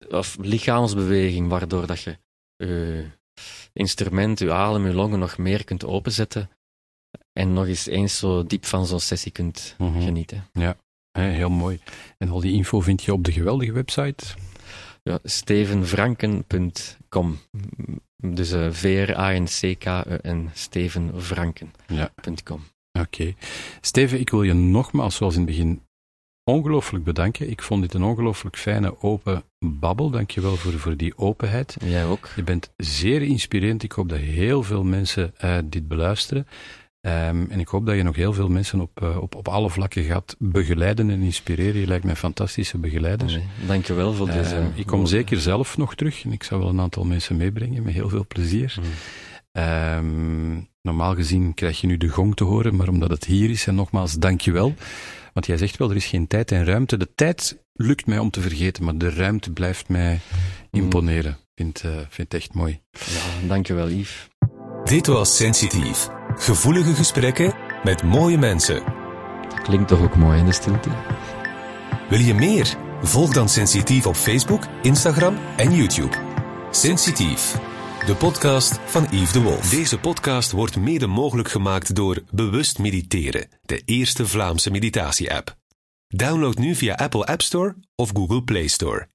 of lichaamsbeweging, waardoor dat je je instrument, je adem, je longen nog meer kunt openzetten en nog eens eens zo diep van zo'n sessie kunt mm -hmm. genieten. Ja, heel mooi. En al die info vind je op de geweldige website ja, stevenvranken.com. Dus uh, V-R-A-N-C-K-E-N, stevenvranken.com. Ja. Oké. Okay. Steven, ik wil je nogmaals, zoals in het begin, ongelooflijk bedanken. Ik vond dit een ongelooflijk fijne, open babbel. Dank je wel voor, voor die openheid. Jij ook. Je bent zeer inspirerend. Ik hoop dat heel veel mensen uh, dit beluisteren. Um, en ik hoop dat je nog heel veel mensen op, uh, op, op alle vlakken gaat begeleiden en inspireren. Je lijkt mij fantastische begeleider. Nee, dank je wel voor uh, deze. ik kom zeker zelf nog terug en ik zou wel een aantal mensen meebrengen met heel veel plezier. Mm. Um, normaal gezien krijg je nu de gong te horen, maar omdat het hier is, en nogmaals, dank je wel. Want jij zegt wel, er is geen tijd en ruimte. De tijd lukt mij om te vergeten, maar de ruimte blijft mij imponeren. Ik vind, uh, vind het echt mooi. Ja, dank je wel, Yves. Dit was Sensitief. Gevoelige gesprekken met mooie mensen. Dat klinkt toch ook mooi in de stilte? Wil je meer? Volg dan Sensitief op Facebook, Instagram en YouTube. Sensitief, de podcast van Yves de Wolf. Deze podcast wordt mede mogelijk gemaakt door Bewust Mediteren, de eerste Vlaamse meditatie-app. Download nu via Apple App Store of Google Play Store.